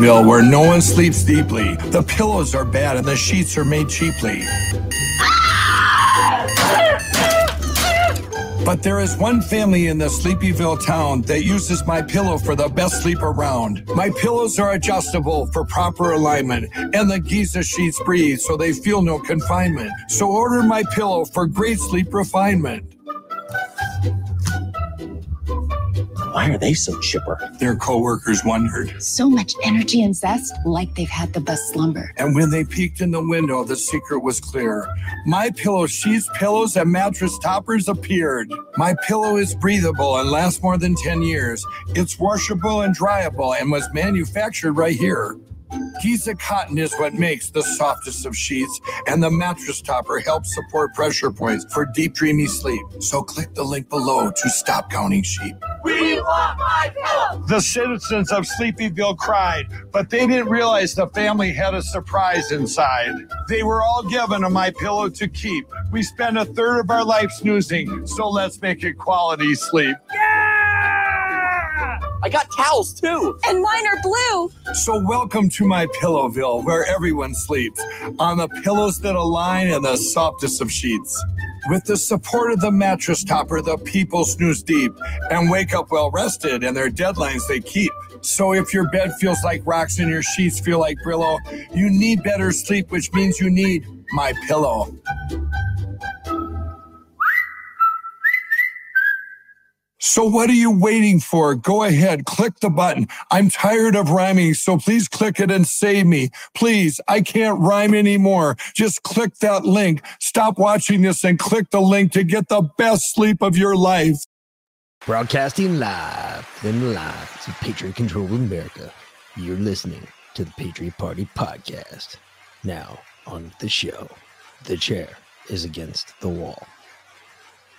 Where no one sleeps deeply. The pillows are bad and the sheets are made cheaply. But there is one family in the Sleepyville town that uses my pillow for the best sleep around. My pillows are adjustable for proper alignment, and the Giza sheets breathe so they feel no confinement. So order my pillow for great sleep refinement. Why are they so chipper? Their coworkers wondered. So much energy and zest, like they've had the best slumber. And when they peeked in the window, the secret was clear. My pillow sheets, pillows, and mattress toppers appeared. My pillow is breathable and lasts more than 10 years. It's washable and dryable and was manufactured right here. Giza cotton is what makes the softest of sheets, and the mattress topper helps support pressure points for deep, dreamy sleep. So click the link below to stop counting sheep. We want my pillow. The citizens of Sleepyville cried, but they didn't realize the family had a surprise inside. They were all given a my pillow to keep. We spend a third of our life snoozing, so let's make it quality sleep. I got towels too. And mine are blue. So welcome to my Pillowville, where everyone sleeps on the pillows that align and the softest of sheets. With the support of the mattress topper, the people snooze deep and wake up well rested, and their deadlines they keep. So if your bed feels like rocks and your sheets feel like Brillo, you need better sleep, which means you need my pillow. So what are you waiting for? Go ahead, click the button. I'm tired of rhyming, so please click it and save me. Please, I can't rhyme anymore. Just click that link. Stop watching this and click the link to get the best sleep of your life. Broadcasting live and live to Patriot Control of America. You're listening to the Patriot Party Podcast. Now, on the show. The chair is against the wall.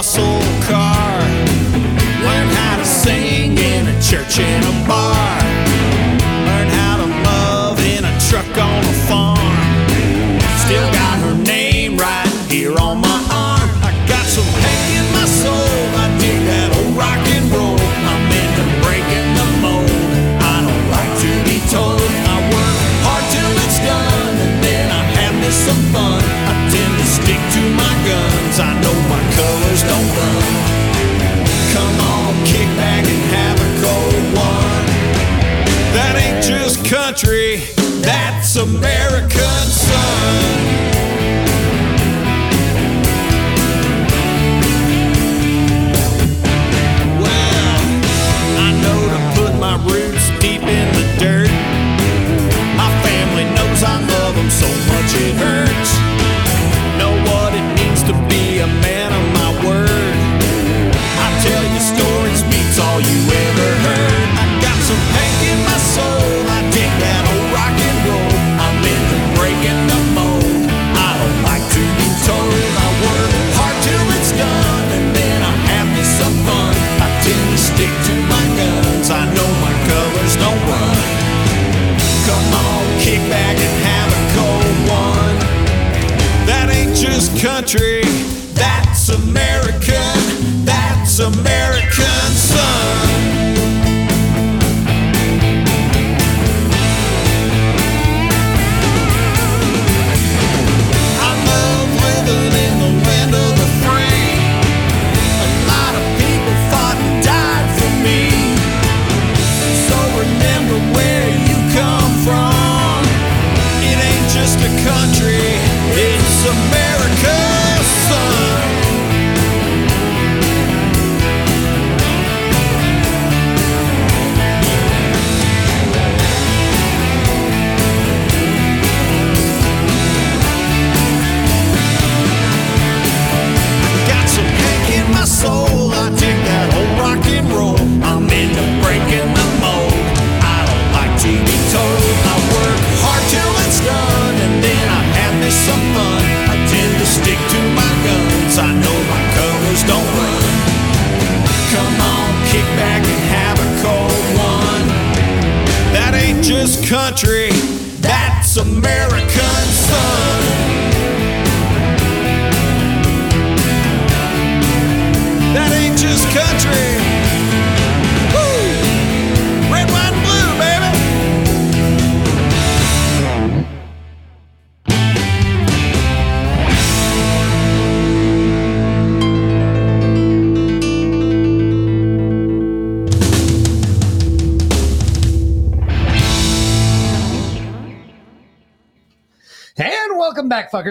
muscle car. Learn how to sing in a church and a bar. Learn how to love in a truck on a farm. Don't run. Come on, kick back and have a one. That ain't just country, that's American sun.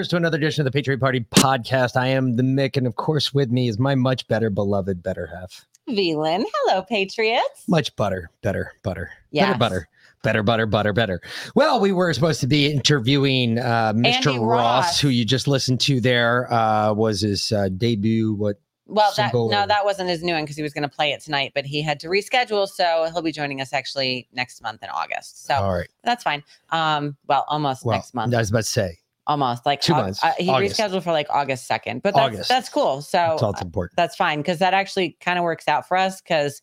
To another edition of the Patriot Party podcast. I am the Mick, and of course, with me is my much better beloved better half. Velin. Hello, Patriots. Much butter, better, butter, Yes. better, butter, better, butter, butter, better. Well, we were supposed to be interviewing uh, Mr. Ross, Ross. who you just listened to there, uh, was his uh, debut. What? Well, that no, that wasn't his new one because he was going to play it tonight, but he had to reschedule, so he'll be joining us actually next month in August. So All right. that's fine. Um, well, almost Well, next month, I was about to say almost like two months. Uh, he August. rescheduled for like August second, but that's August. that's cool. So that's all it's important. that's fine because that actually kind of works out for us because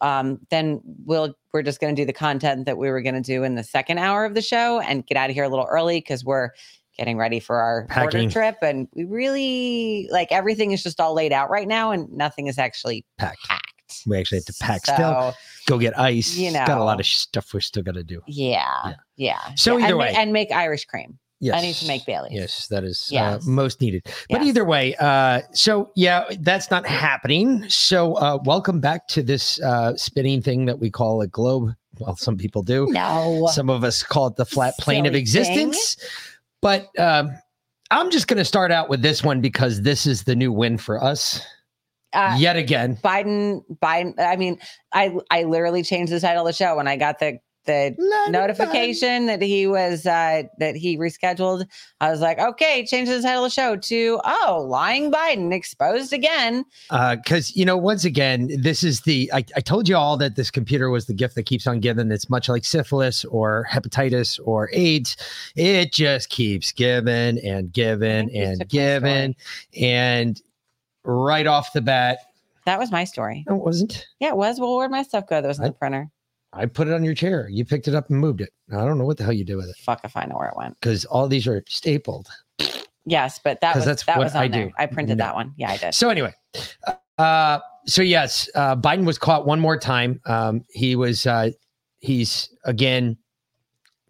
um, then we'll we're just going to do the content that we were going to do in the second hour of the show and get out of here a little early because we're getting ready for our Packing. border trip and we really like everything is just all laid out right now and nothing is actually Pack. packed. We actually have to pack so, still. Go get ice. you know, got a lot of stuff we still got to do. Yeah, Yeah. yeah. So yeah. either and, way. and make Irish cream. Yes. I need to make Bailey. Yes, that is Yes. uh, most needed. But Yes. either way, uh, so yeah, that's not happening. So uh, welcome back to this uh, spinning thing that we call a globe. Well, some people do. No. Some of us call it the flat plane of Silly thing. existence. But um, I'm just going to start out with this one because this is the new win for us Uh, yet again. Biden, Biden. I mean, I I literally changed the title of the show when I got the the notification that he was uh that he rescheduled. I was like, okay, change the title of the show to oh, lying Biden exposed again. because Uh, you know once again this is the I, I told you all that this computer was the gift that keeps on giving it's much like syphilis or hepatitis or aids it just keeps giving and giving and giving and right off the bat That was my story. no, it wasn't Yeah, it was. Well, where'd my stuff go? That was in I- the printer. I put it on your chair you picked it up and moved it i don't know what the hell you did with it Fuck if I know where it went. because all these are stapled Yes, but that was that's that what was on I there. do. I printed No. that one. Yeah, I did. So anyway, uh, so yes, uh, Biden was caught one more time. Um, he was, uh, he's again.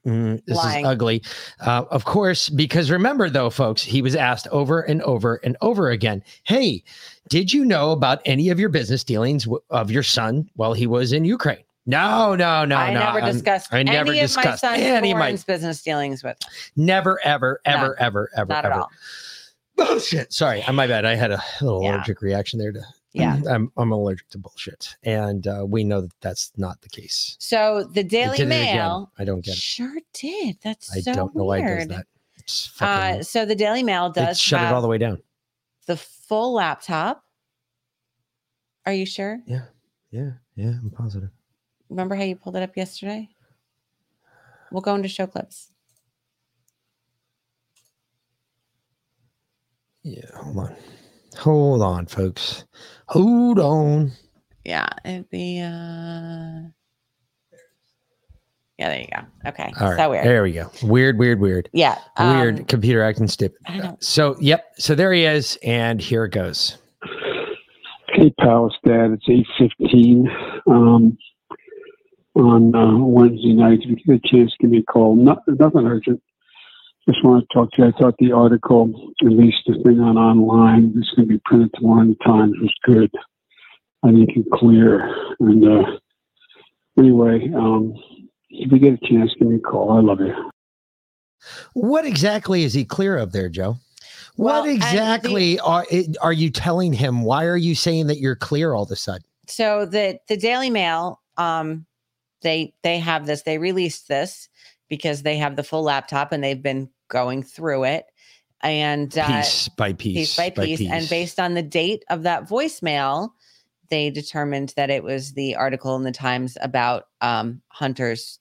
mm, this Lying. is ugly. Uh, of course, because remember though, folks, he was asked over and over and over again, Hey, did you know about any of your business dealings w- of your son while he was in Ukraine? No, no, no, I no. never I'm- discussed I never any of my discussed son's any of my- foreign's business dealings with. Never, ever, ever, None. ever, ever, Not ever. at all. Bullshit. Sorry, uh, my bad. I had a little Yeah. allergic reaction there to Yeah. I'm I'm allergic to bullshit, and uh, we know that that's not the case. So the Daily. Mail I don't get it. sure did. That's I so don't know why it weird. does that. It's Uh, so the Daily Mail does shut it all the way down. the full laptop. Are you sure? Yeah yeah, yeah, I'm positive. Remember how you pulled it up yesterday? We'll go into show clips. Yeah, hold on, hold on, folks, hold on. Yeah, it'd be uh Yeah, there you go. Okay. All right, so weird. there we go. Weird, weird, weird, Yeah. weird. um, Computer acting stupid. So, yep. So there he is, and here it goes. Hey, Palace Dad, it's 8.15 um, on uh, Wednesday night. If you get a chance, give me a call. Not, nothing urgent. Just want to talk to you. I thought the article, at least the thing on online, that's going to be printed tomorrow in the Times, was good. I think it's clear. And uh, anyway, um, if you get a chance, give me a call. I love you. What exactly is he clear of there, Joe? Well, what the- exactly are are you telling him? Why are you saying that you're clear all of a sudden? so the the Daily Mail, um, they they have this. They released this because they have the full laptop and they've been going through it and uh, Piece by piece, piece by piece, and based on the date of that voicemail, they determined that it was the article in the Times about um, Hunter's.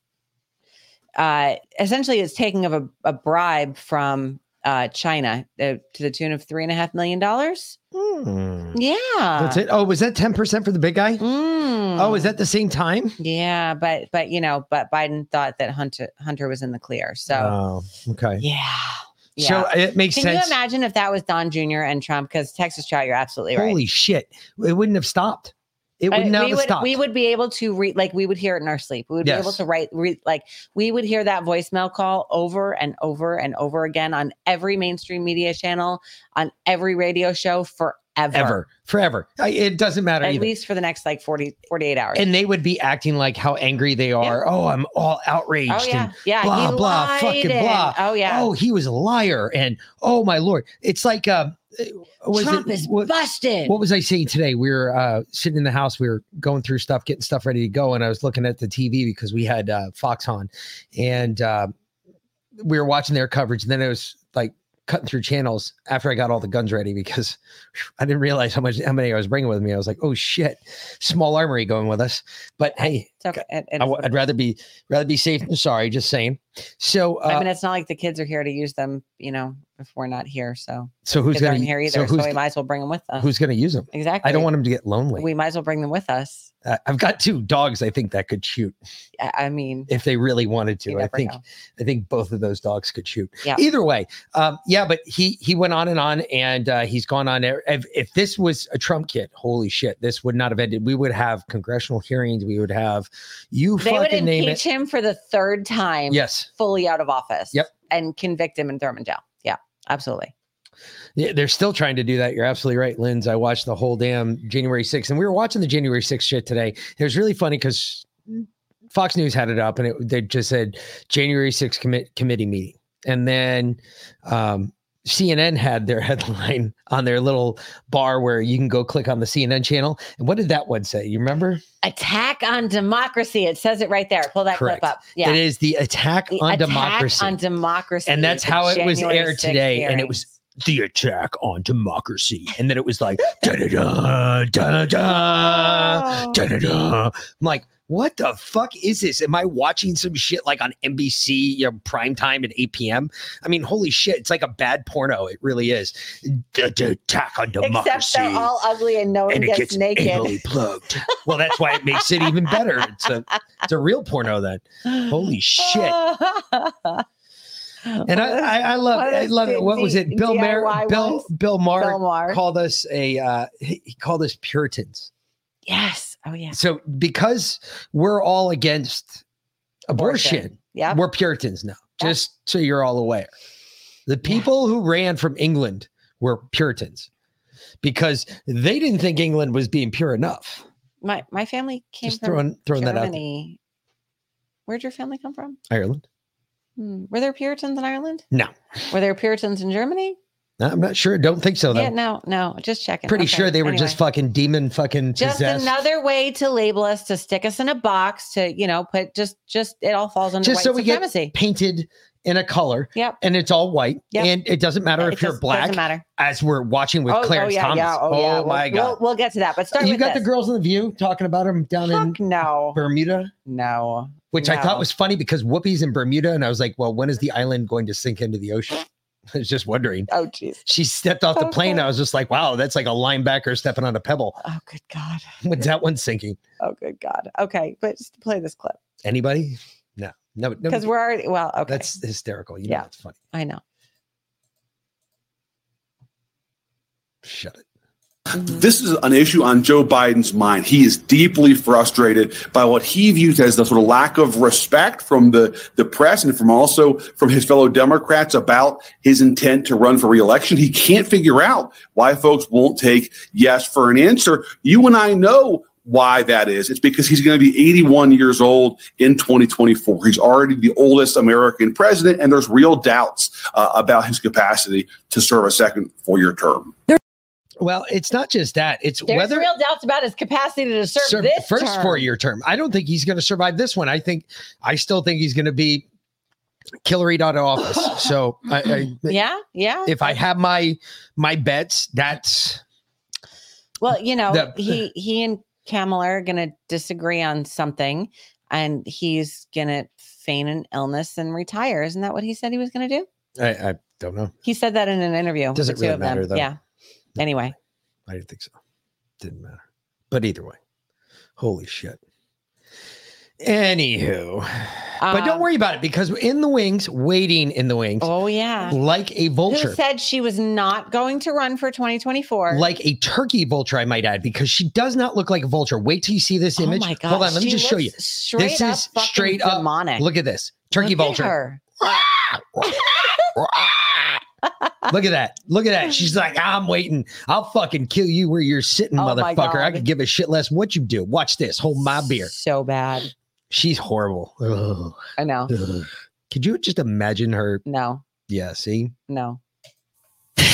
Uh, essentially, it's taking of a, a bribe from uh, China uh, to the tune of three and a half million dollars. Hmm. Yeah, That's it. Oh, was that ten percent for the big guy? Mm. Oh, is that the same time? Yeah, but but you know, but Biden thought that Hunter Hunter was in the clear. So Oh, okay. yeah. Yeah. So it makes Can sense. you imagine if that was Don Jr. and Trump? Because Texas Trout, you're absolutely right. Holy shit! It wouldn't have stopped. It would I- not we would stopped. we would be able to read like we would hear it in our sleep. We would be able to write re, like we would hear that voicemail call over and over and over again on every mainstream media channel, on every radio show forever. ever, forever. It doesn't matter. At either. least for the next like 40, 48 hours. and they would be acting like how angry they are. Oh, I'm all outraged. oh yeah. and Yeah. blah blah fucking and- blah. Oh yeah. Oh, he was a liar. And oh my lord, it's like uh, was Trump it, is what, busted. what was I saying today? We were uh, sitting in the house. We were going through stuff, getting stuff ready to go, and I was looking at the TV because we had uh, Fox on, and uh, we were watching their coverage. And then it was like cutting through channels after I got all the guns ready because I didn't realize how much how many I was bringing with me. I was like, oh shit, small armory going with us. But hey, okay. I is w- what it I'd rather be rather be safe than sorry. Just saying. So, I uh, mean, it's not like the kids are here to use them, you know, if we're not here. So so who's going to here either. So So, we might as well bring them with us. who's going to use them? exactly. I don't want them to get lonely. We might as well bring them with us. Uh, I've got two dogs. I think that could shoot I mean, if they really wanted to. I think know. I think both of those dogs could shoot. Yeah. Either way, um, yeah. But he he went on and on, and uh, he's gone on. If, if this was a Trump kid, holy shit, this would not have ended. We would have congressional hearings. We would have you they would impeach him for the third time. Yes. fully out of office. Yep. and convict him and throw him in jail. Yeah, absolutely. Yeah, they're still trying to do that. You're absolutely right, Linz. I watched the whole damn January 6th, and we were watching the January 6th shit today. It was really funny because Fox News had it up, and it, they just said January 6th commit, committee meeting, and then um, CNN had their headline on their little bar where you can go click on the CNN channel. And what did that one say? You remember? Attack on democracy. It says it right there. Pull that Correct. clip up. Yeah. It is the attack The on attack democracy. on democracy. And that's how it was aired 6th today, and it was hearings. The attack on democracy. And then it was like, da da da, da da da, da. I'm like, what the fuck is this? Am I watching some shit like on NBC, you know, prime time at 8 p.m.? I mean, holy shit, it's like a bad porno. It really is. The, the attack on democracy. Except they're all ugly and no one and gets, gets naked. anally plugged. Well, that's why it makes it even better. It's a it's a real porno then. Holy shit. And I, I, I love, I love it. What was it? Bill DIY Bill. Bill Maher called us a, uh, he, called us Puritans. yes. Oh yeah. So because we're all against abortion, Abortion. Yeah. we're Puritans now. Yeah. Just so you're all aware, the people who ran from England were Puritans because they didn't think England was being pure enough. My my family came Just from throwing throwing that out. Germany. Where'd your family come from? Ireland. Hmm. Were there Puritans in Ireland? No, Were there Puritans in Germany? I'm not sure. Don't think so though. Yeah, no, no. Just checking. Pretty Okay, sure they were just fucking demon fucking just possessed. another way to label us, to stick us in a box, to you know, put just just it all falls under just white so we supremacy. get painted in a color Yep. and it's all white Yep. and it doesn't matter It if you're black Doesn't matter. as we're watching with oh, Clarence oh, yeah, Thomas. yeah. Oh, yeah. We'll- my god. We'll, we'll get to that. But start you got this. the girls in the view talking about him down Fuck in no, Bermuda, no. Which I thought was funny because Whoopi's in Bermuda and I was like, well, when is the island going to sink into the ocean? I was just wondering. Oh, jeez. She stepped off the oh, plane. I was just like, wow, that's like a linebacker stepping on a pebble. Oh, good God. When's that one sinking? Oh, good God. Okay, but just play this clip Anybody? No, no, no. because we're already well. Okay, That's hysterical. You know, Yeah. it's funny. I know. Shut it. This is an issue on Joe Biden's mind. He is deeply frustrated by what he views as the sort of lack of respect from the, the press and from also from his fellow Democrats about his intent to run for reelection. He can't figure out why folks won't take yes for an answer. You and I know why that is. It's because he's going to be 81 years old in 2024. He's already the oldest American president, and there's real doubts uh, about his capacity to serve a second four year term. Well, it's not just that. It's There's whether real doubts about his capacity to serve serve this first four year term. I don't think he's going to survive this one. I think I still think he's going to be Hillary out of office. So I, I Yeah, yeah. if I have my my bets, that's Well, you know, The- he he and Kamala are going to disagree on something, and he's going to feign an illness and retire. Isn't that what he said he was going to do? I, I don't know. He said that in an interview. Does it really matter, though. Yeah. Anyway, I didn't think so. Didn't matter. But either way, Holy shit. Anywho, but don't Um, worry about it because in the wings, waiting in the wings, Oh yeah. like a vulture, Who said she was not going to run for 2024? like a turkey vulture, I might add, because she does not look like a vulture. Wait till you see this image. oh image. my god. Hold on, let me just show you. This is straight up. demonic. Look at this turkey Look at vulture. Look at that. Look at that. She's like, I'm waiting. I'll fucking kill you where you're sitting, Oh motherfucker. I could give a shit less what you do. Watch this. Hold my beer. So bad. She's horrible. Ugh. I know. Ugh. Could you just imagine her? No. Yeah, see? No.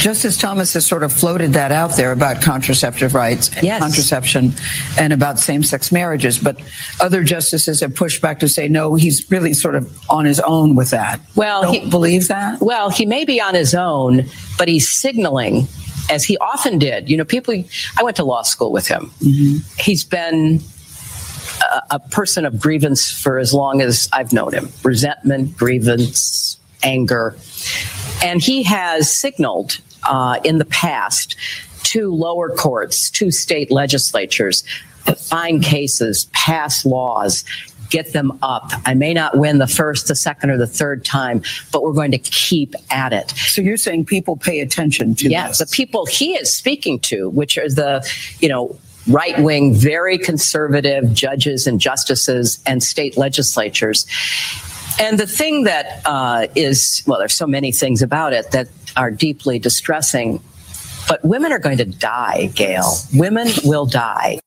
Justice Thomas has sort of floated that out there about contraceptive rights, and Yes. contraception, and about same sex marriages. But other justices have pushed back to say, no, he's really sort of on his own with that. Well, Don't he, believe that? well, he may be on his own, but he's signaling, as he often did. You know, people. I went to law school with him. Mm-hmm. He's been a, a person of grievance for as long as I've known him. Resentment, grievance, anger, and he has signaled uh, in the past to lower courts, to state legislatures, to find cases, pass laws, get them up. I may not win the first, the second, or the third time, but we're going to keep at it. So you're saying people pay attention to Yes, this? the people he is speaking to, which are the, you know, right wing, very conservative judges and justices and state legislatures. And the thing that uh, is, well, there's so many things about it that are deeply distressing, but women are going to die, Gail. Women will die.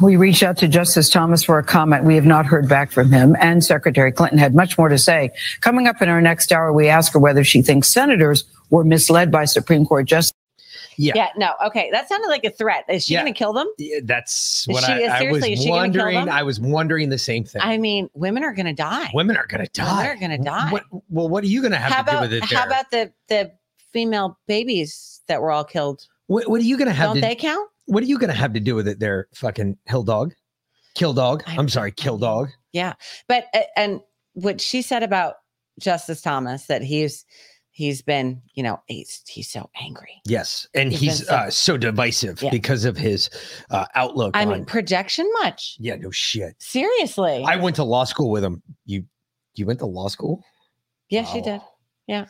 We reached out to Justice Thomas for a comment. We have not heard back from him. And Secretary Clinton had much more to say. Coming up in our next hour, we ask her whether she thinks senators were misled by Supreme Court justice. Yeah. Yeah. No. Okay. That sounded like a threat. Is she Yeah. going to kill them? Yeah, That's Is what she- I, I was is she gonna kill wondering. I was wondering the same thing. I mean, women are going to die. Women are going to die. Women are going to die. What, well, what are you going to have how to about do with it There? how about the the female babies that were all killed? what, what are you going to have Don't to they count? What are you going to have to do with it there, fucking hill dog? Kill dog. I- I'm sorry, kill dog. Yeah. But and what she said about Justice Thomas that he's he's been you know he's he's so angry. Yes. And He's he's so- uh, so divisive Yeah. because of his uh, outlook. I on, mean, projection much? yeah, no shit. Seriously? I went to law school with him. You you went to law school? yeah, she did. Yeah.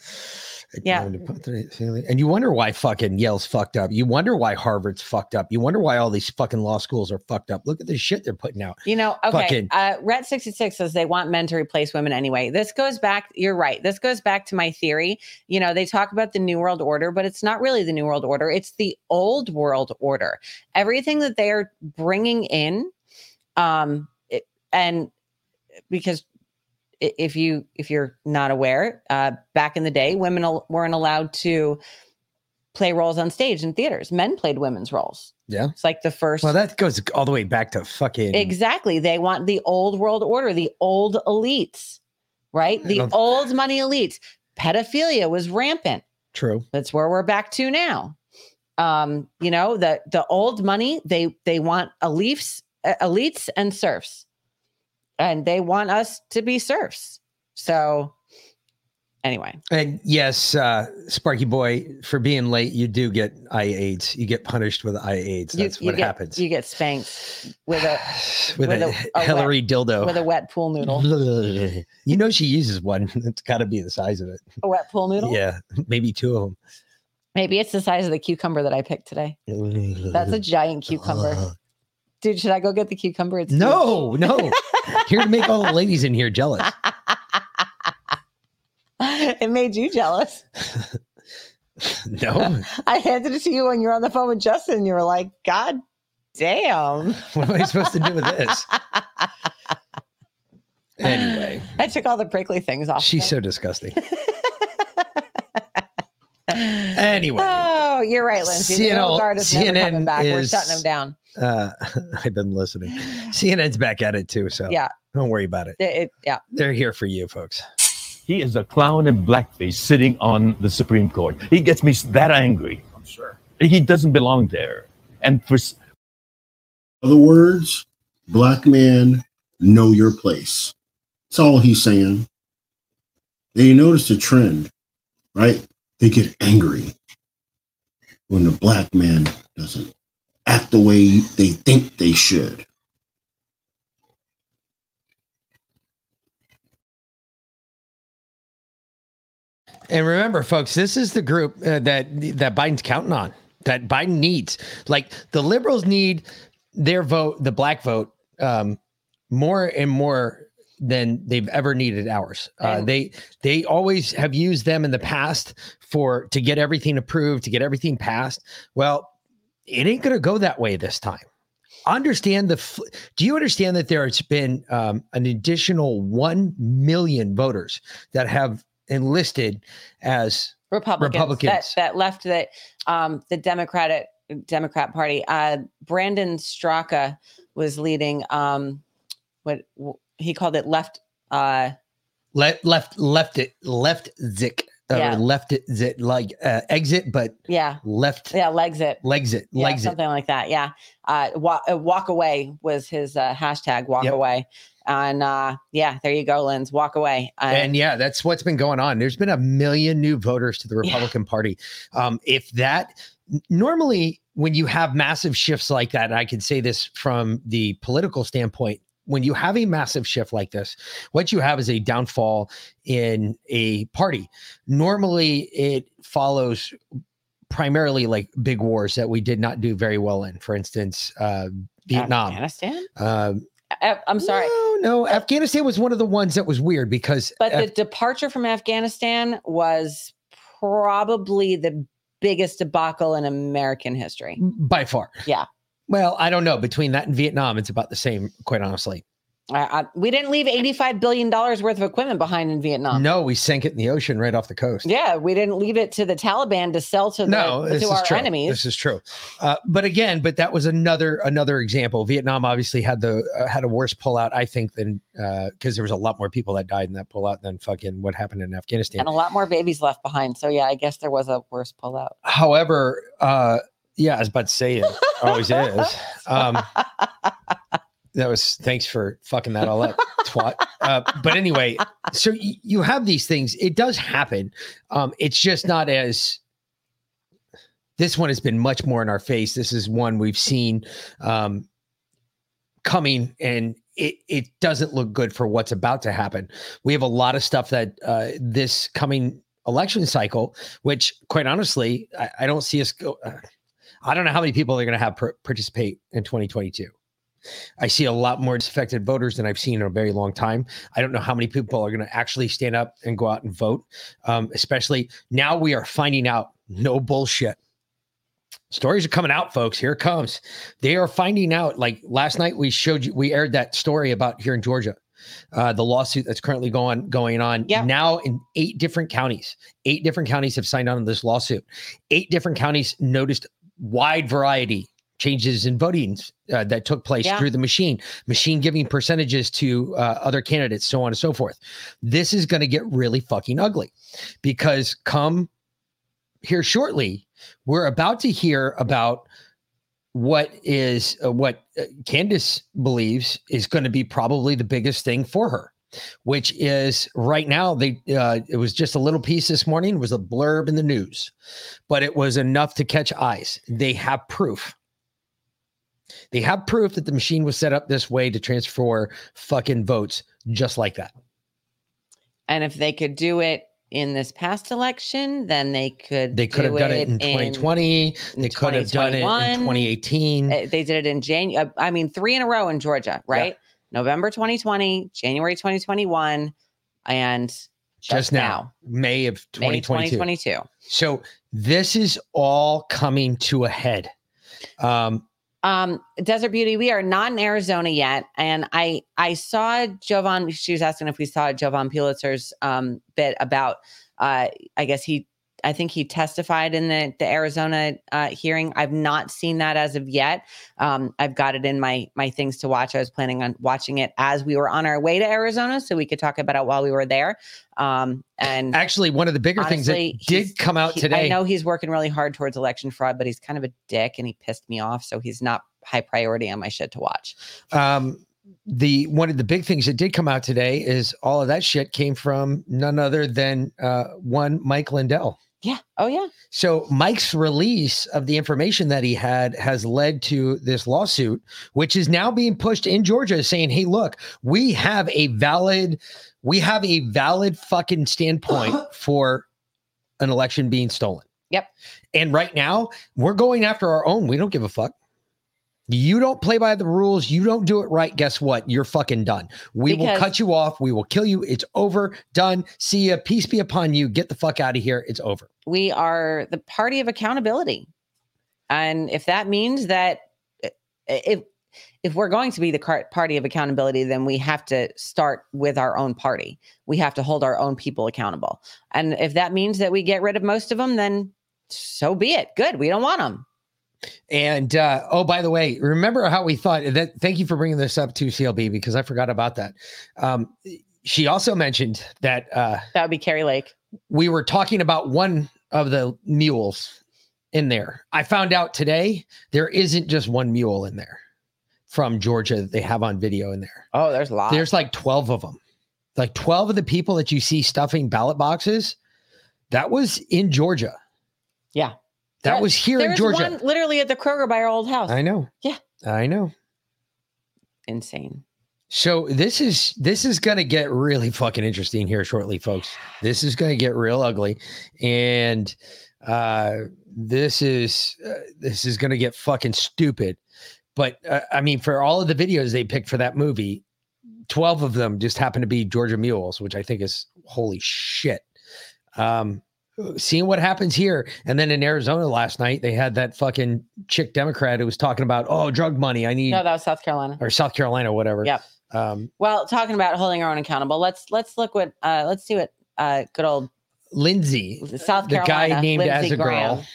Yeah. wanted to put the- And you wonder why fucking Yale's fucked up. You wonder why Harvard's fucked up. You wonder why all these fucking law schools are fucked up. Look at the shit they're putting out. You know, okay. Fucking- Uh, Ret sixty six says they want men to replace women anyway. This goes back. You're right. This goes back to my theory. You know, they talk about the new world order, but it's not really the new world order. It's the old world order. Everything that they are bringing in, um, it, and because if you if you're not aware, uh, back in the day, women al- weren't allowed to play roles on stage in theaters. Men played women's roles. Yeah. It's like the first. Well, that goes all the way back to fucking Exactly. They want the old world order, the old elites, right? The old money elites. Pedophilia was rampant. true. That's where we're back to now. Um, you know, the the old money, they they want elites, elites and serfs. And they want us to be serfs. So anyway, And yes, uh, Sparky Boy, for being late, you do get eye aids. You get punished with eye aids. you, That's you what get, happens. You get spanked with a with, with a, a- a Hillary dildo. with a wet pool noodle. you know she uses one. It's got to be the size of it. A wet pool noodle? Yeah, maybe two of them. Maybe it's the size of the cucumber that I picked today. That's a giant cucumber. Dude, should I go get the cucumber? It's huge. no, no. Here to make all the ladies in here jealous. it made you jealous. No, I handed it to you when you were on the phone with Justin. And you were like, God damn. what am I supposed to do with this? Anyway, I took all the prickly things off. she's so disgusting. Anyway, Oh, you're right, Lindsay. The CNN old guard is never coming CNN back. We're shutting them down. uh, I've been listening. CNN's back at it too, so Yeah. don't worry about it. It, it- yeah. They're here for you, folks. He is a clown in blackface sitting on the Supreme Court. He gets me that angry. I'm sure. He doesn't belong there. And for other words, black man, know your place. That's all he's saying. And you notice the trend, right? They get angry when the black man doesn't act the way they think they should. And remember, folks, this is the group uh, that that Biden's counting on. That Biden needs. Like the liberals need their vote, the black vote, um, more and more than they've ever needed ours. Uh, they they always have used them in the past for to get everything approved, to get everything passed. Well, it ain't going to go that way this time. Understand the. fl- Do you understand that there's been um, an additional one million voters that have enlisted as Republicans, Republicans. That, that left that um, the Democratic Democrat Party. Uh, Brandon Straka was leading um, what he called it left. Uh, left left left it left zick or Yeah. left it zit like uh, exit, but yeah, left yeah, legs it. legs it Yeah, legs it. something like that. Yeah. Uh, walk, uh, walk away was his uh, hashtag. Walk Yep. away. And uh, yeah, there you go, Linz. Walk away. Uh, And yeah, that's what's been going on. There's been a million new voters to the Republican Party. Um, if that normally, when you have massive shifts like that, and I can say this from the political standpoint, when you have a massive shift like this, what you have is a downfall in a party. Normally, it follows primarily like big wars that we did not do very well in. For instance, uh, Vietnam. Afghanistan. Uh, I'm sorry. no, no, Afghanistan was one of the ones that was weird because But Af- the departure from Afghanistan was probably the biggest debacle in American history. by far. Yeah. Well, I don't know. Between that and Vietnam, it's about the same, quite honestly. We didn't leave $85 billion worth of equipment behind in Vietnam. No, we sank it in the ocean right off the coast. Yeah, we didn't leave it to the Taliban to sell to, the, No, this to is our true. enemies. This is true. Uh, but again, but that was another another example. Vietnam obviously had the uh, had a worse pullout, I think, than because there was a lot more people that died in that pullout than fucking what happened in Afghanistan. and a lot more babies left behind. So yeah, I guess there was a worse pullout. However, uh, yeah, I was about to say it always is. Um, that was thanks for fucking that all up, twat. Uh, but anyway, so y- you have these things. It does happen. Um, it's just not as. This one has been much more in our face. This is one we've seen um, coming, and it it doesn't look good for what's about to happen. We have a lot of stuff that uh, this coming election cycle, which quite honestly, I, I don't see us go. Uh, I don't know how many people are going to have per- participate in 2022. I see a lot more disaffected voters than I've seen in a very long time. I don't know how many people are going to actually stand up and go out and vote. Um, especially now, we are finding out no bullshit. Stories are coming out, folks. Here it comes. They are finding out. Like last night, we showed you, we aired that story about here in Georgia, uh, the lawsuit that's currently going going on Yeah. now in eight different counties. Eight different counties have signed on to this lawsuit. Eight different counties noticed wide variety changes in voting uh, that took place Yeah. through the machine, machine giving percentages to uh, other candidates, so on and so forth. This is going to get really fucking ugly because come here shortly, we're about to hear about what is uh, what uh, Candace believes is going to be probably the biggest thing for her, which is right now they uh, it was just a little piece this morning it was a blurb in the news, but it was enough to catch eyes. They have proof. They have proof that the machine was set up this way to transfer fucking votes just like that. And if they could do it in this past election, then they could. They could have done it in 2020. They could have done it in 2018. Uh, They did it in January. I mean, three in a row in Georgia, right? November 2020, January 2021, and just, just now, May of May 2022. 2022. So this is all coming to a head. Um, um desert beauty we are not in arizona yet and i i saw jovan she was asking if we saw jovan pulitzer's um bit about uh i guess he i think he testified in the the arizona uh hearing i've not seen that as of yet um i've got it in my my things to watch i was planning on watching it as we were on our way to arizona so we could talk about it while we were there um and actually, one of the bigger things that did come out he- today. I know he's working really hard towards election fraud, but he's kind of a dick and he pissed me off. So he's not high priority on my shit to watch. um, the one of the big things that did come out today is all of that shit came from none other than uh, one Mike Lindell. Yeah. Oh, yeah. So Mike's release of the information that he had has led to this lawsuit, which is now being pushed in Georgia, saying, "Hey, look, we have a valid, we have a valid fucking standpoint for an election being stolen." Yep. And right now, we're going after our own. We don't give a fuck. You don't play by the rules. You don't do it right. Guess what? You're fucking done. We will cut you off. We will kill you. It's over. Done. See ya. Peace be upon you. Get the fuck out of here. It's over. We are the party of accountability. And if that means that eh, eh, if if we're going to be the party of accountability, then we have to start with our own party. We have to hold our own people accountable. And if that means that we get rid of most of them, then so be it. Good. We don't want them. And uh, oh, by the way, remember how we thought that? Thank you for bringing this up to CLB because I forgot about that. Um, she also mentioned that uh, That would be Kari Lake. we were talking about one of the mules in there. I found out today there isn't just one mule in there from Georgia that they have on video in there. Oh, there's a lot. There's like 12 of them. Like 12 of the people that you see stuffing ballot boxes, that was in Georgia. Yeah. That was here in Georgia. One literally at the Kroger by our old house. I know. Yeah. I know. Insane. So this is this is going to get really fucking interesting here shortly, folks. This is going to get real ugly, and uh, this is uh, this is going to get fucking stupid. But uh, I mean, for all of the videos they picked for that movie, twelve of them just happen to be Georgia mules, which I think is holy shit. Um, seeing what happens here, and then in Arizona last night they had that fucking chick Democrat who was talking about oh drug money. I need No, that was South Carolina. or South Carolina, whatever. Yep. Um, Well, talking about holding our own accountable, let's let's look what uh let's see what uh good old Lindsay, South the Carolina guy named Lindsey as a Graham. girl.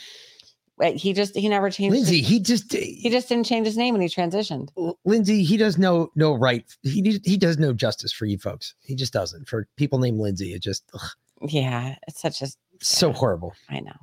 Wait, he just he never changed. Lindsay, his- he just he just didn't change his name when he transitioned. Lindsay, he does no no right. He he does no justice for you folks. He just doesn't. For people named Lindsay, it just ugh, Yeah, it's such a so horrible. I know.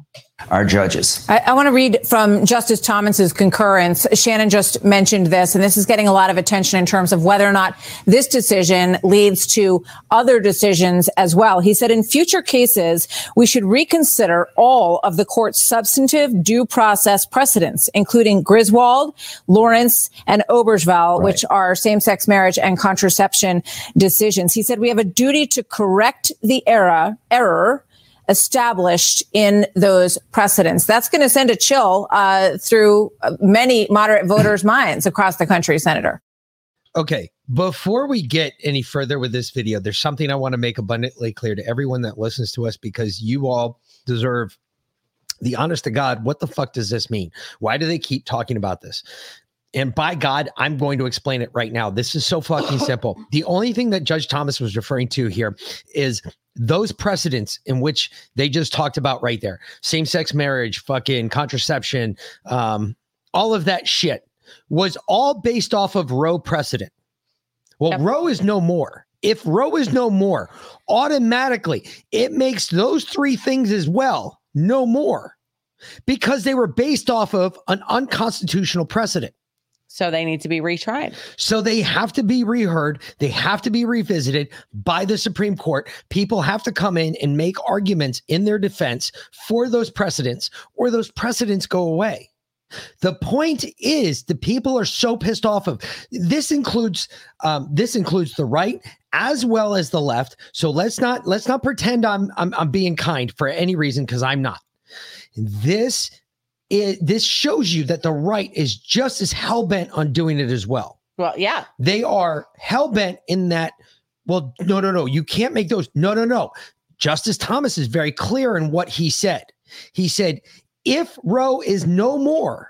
Our judges. I, I want to read from Justice Thomas's concurrence. Shannon just mentioned this, and this is getting a lot of attention in terms of whether or not this decision leads to other decisions as well. He said in future cases, we should reconsider all of the court's substantive due process precedents, including Griswold, Lawrence, and Obergefell, which are same-sex marriage and contraception decisions. He said we have a duty to correct the error, error established in those precedents. That's going to send a chill uh, through uh, many moderate voters' minds across the country, Senator. Okay, before we get any further with this video, there's something I want to make abundantly clear to everyone that listens to us because you all deserve the honest to God. What the fuck does this mean? Why do they keep talking about this? And by God, I'm going to explain it right now. This is so fucking simple. The only thing that Judge Thomas was referring to here is those precedents in which they just talked about right there same sex marriage, fucking contraception, um, all of that shit was all based off of Roe precedent. Well, Roe is no more. If Roe is no more, automatically it makes those three things as well no more because they were based off of an unconstitutional precedent. So they need to be retried. So they have to be reheard. They have to be revisited by the Supreme Court. People have to come in and make arguments in their defense for those precedents, or those precedents go away. The point is, the people are so pissed off of this includes um, this includes the right as well as the left. So let's not let's not pretend I'm I'm, I'm being kind for any reason because I'm not. This it, this shows you that the right is just as hell bent on doing it as well. Well, yeah. They are hell bent in that. Well, no, no, no. You can't make those. No, no, no. Justice Thomas is very clear in what he said. He said, if Roe is no more,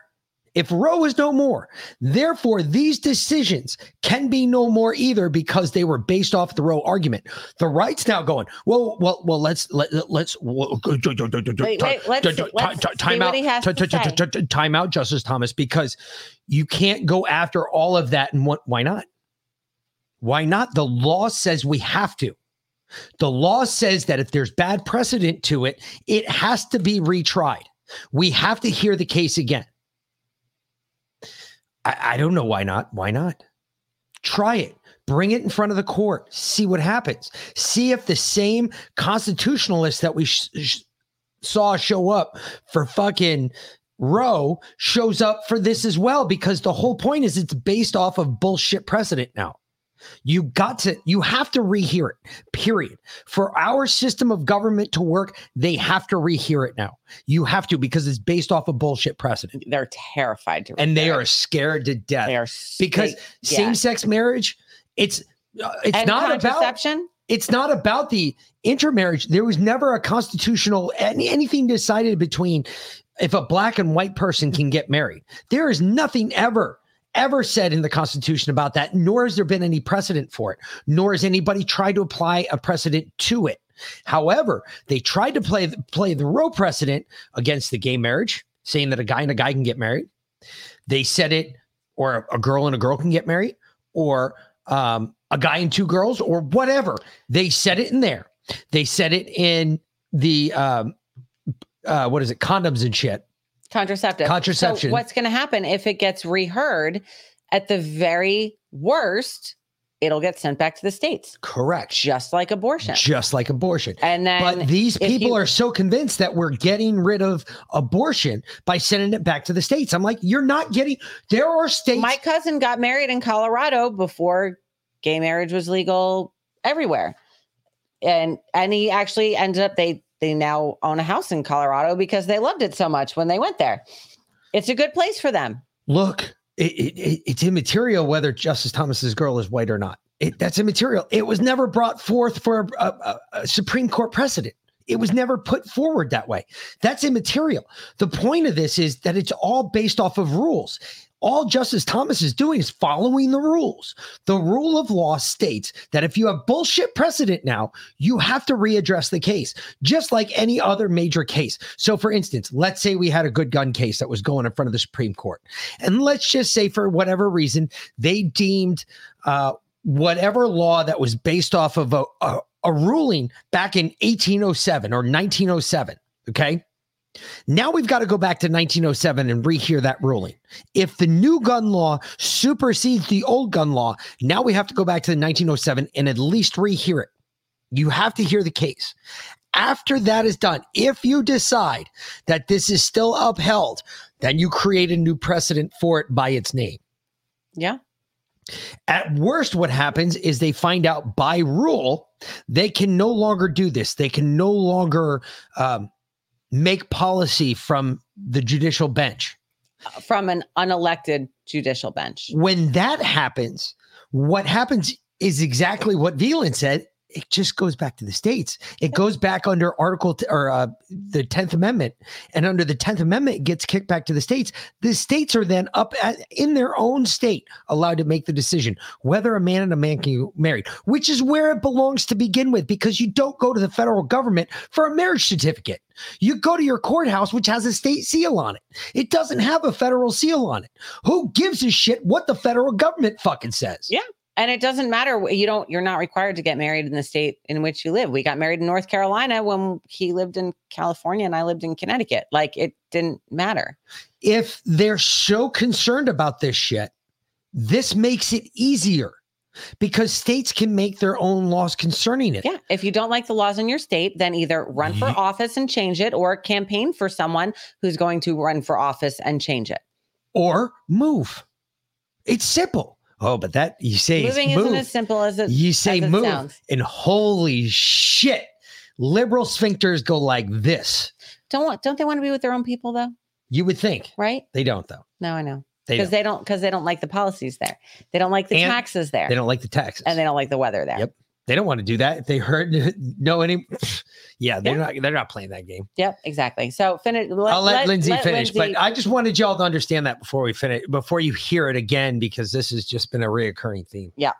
if Roe is no more, therefore these decisions can be no more either because they were based off the Roe argument. The right's now going, well, well, well, let's let, let's well, Wait, wait, let's- let's see time out he has to say. time out Justice Thomas because you can't go after all of that and what why not? Why not? The law says we have to. The law says that if there's bad precedent to it, it has to be retried. We have to hear the case again. I, I don't know why not. Why not? Try it. Bring it in front of the court. See what happens. See if the same constitutionalists that we sh- sh- saw show up for fucking Roe shows up for this as well because the whole point is it's based off of bullshit precedent now. You got to, you have to rehear it, period. For our system of government to work, they have to rehear it now. You have to because it's based off of bullshit precedent. They're terrified to, and they are scared to death. They are because yeah. same-sex marriage, it's uh, it's And not about it's not about the intermarriage. There was never a constitutional any, anything decided between if a black and white person can get married. There is nothing ever ever said in the constitution about that nor has there been any precedent for it nor has anybody tried to apply a precedent to it. However they tried to play play the roe precedent against the gay marriage saying that a guy and a guy can get married. They said it or a girl and a girl can get married or um, a guy and two girls or whatever. They said it in there. They said it in the um, uh, what is it condoms and shit contraceptive. Contraception. So what's going to happen if it gets reheard? At the very worst, it'll get sent back to the states, correct just like abortion. just like abortion And then, but these people you- are so convinced that we're getting rid of abortion by sending it back to the states i'm like you're not getting there are states My cousin got married in Colorado before gay marriage was legal everywhere. And and he actually ended up they they now own a house in Colorado because they loved it so much when they went there. It's a good place for them. look it, it, it- it's immaterial whether justice thomas's girl is white or not. It, that's immaterial. It was never brought forth for a, a- a supreme court precedent. It was never put forward that way. That's immaterial. The point of this is that it's all based off of rules all Justice Thomas is doing is following the rules. The rule of law states that if you have bullshit precedent now, you have to readdress the case, just like any other major case. So, for instance, let's say we had a good gun case that was going in front of the Supreme Court. And let's just say, for whatever reason, they deemed uh, whatever law that was based off of a, a, a ruling back in 1807 or 1907. Okay. Now we've got to go back to 1907 and rehear that ruling. If the new gun law supersedes the old gun law, now we have to go back to the 1907 and at least rehear it. You have to hear the case. After that is done, if you decide that this is still upheld, then you create a new precedent for it by its name. Yeah. At worst, what happens is they find out by rule they can no longer do this. They can no longer um, make policy from the judicial bench. From an unelected judicial bench. When that happens, what happens is exactly what Veland said. It just goes back to the states. It goes back under Article t- or uh, the Tenth Amendment, and under the Tenth Amendment, it gets kicked back to the states. The states are then up at, in their own state allowed to make the decision whether a man and a man can get married, which is where it belongs to begin with. Because you don't go to the federal government for a marriage certificate. You go to your courthouse, which has a state seal on it. It doesn't have a federal seal on it. Who gives a shit what the federal government fucking says? Yeah. And it doesn't matter. You don't, you're not required to get married in the state in which you live. We got married in North Carolina when he lived in California and I lived in Connecticut. Like it didn't matter. if they're so concerned about this shit, this makes it easier because states can make their own laws concerning it. Yeah. If you don't like the laws in your state, then either run for office and change it or campaign for someone who's going to run for office and change it. Or move. It's simple. Oh, but that you say Moving move. isn't as simple as it you say it move, sounds. and holy shit, liberal sphincters go like this. Don't want, don't they want to be with their own people though? You would think Right? they don't, though. No, I know. Because they don't because they don't like the policies there. They don't like the And taxes there. They don't like the taxes. and they don't like the weather there. Yep. They don't want to do that. If they heard no any, yeah, they're not. They're not playing that game. Yep, exactly. So finish. I'll let, Lindsay finish, Lindsay- but I just wanted y'all to understand that before we finish, before you hear it again, because this has just been a reoccurring theme. yeah.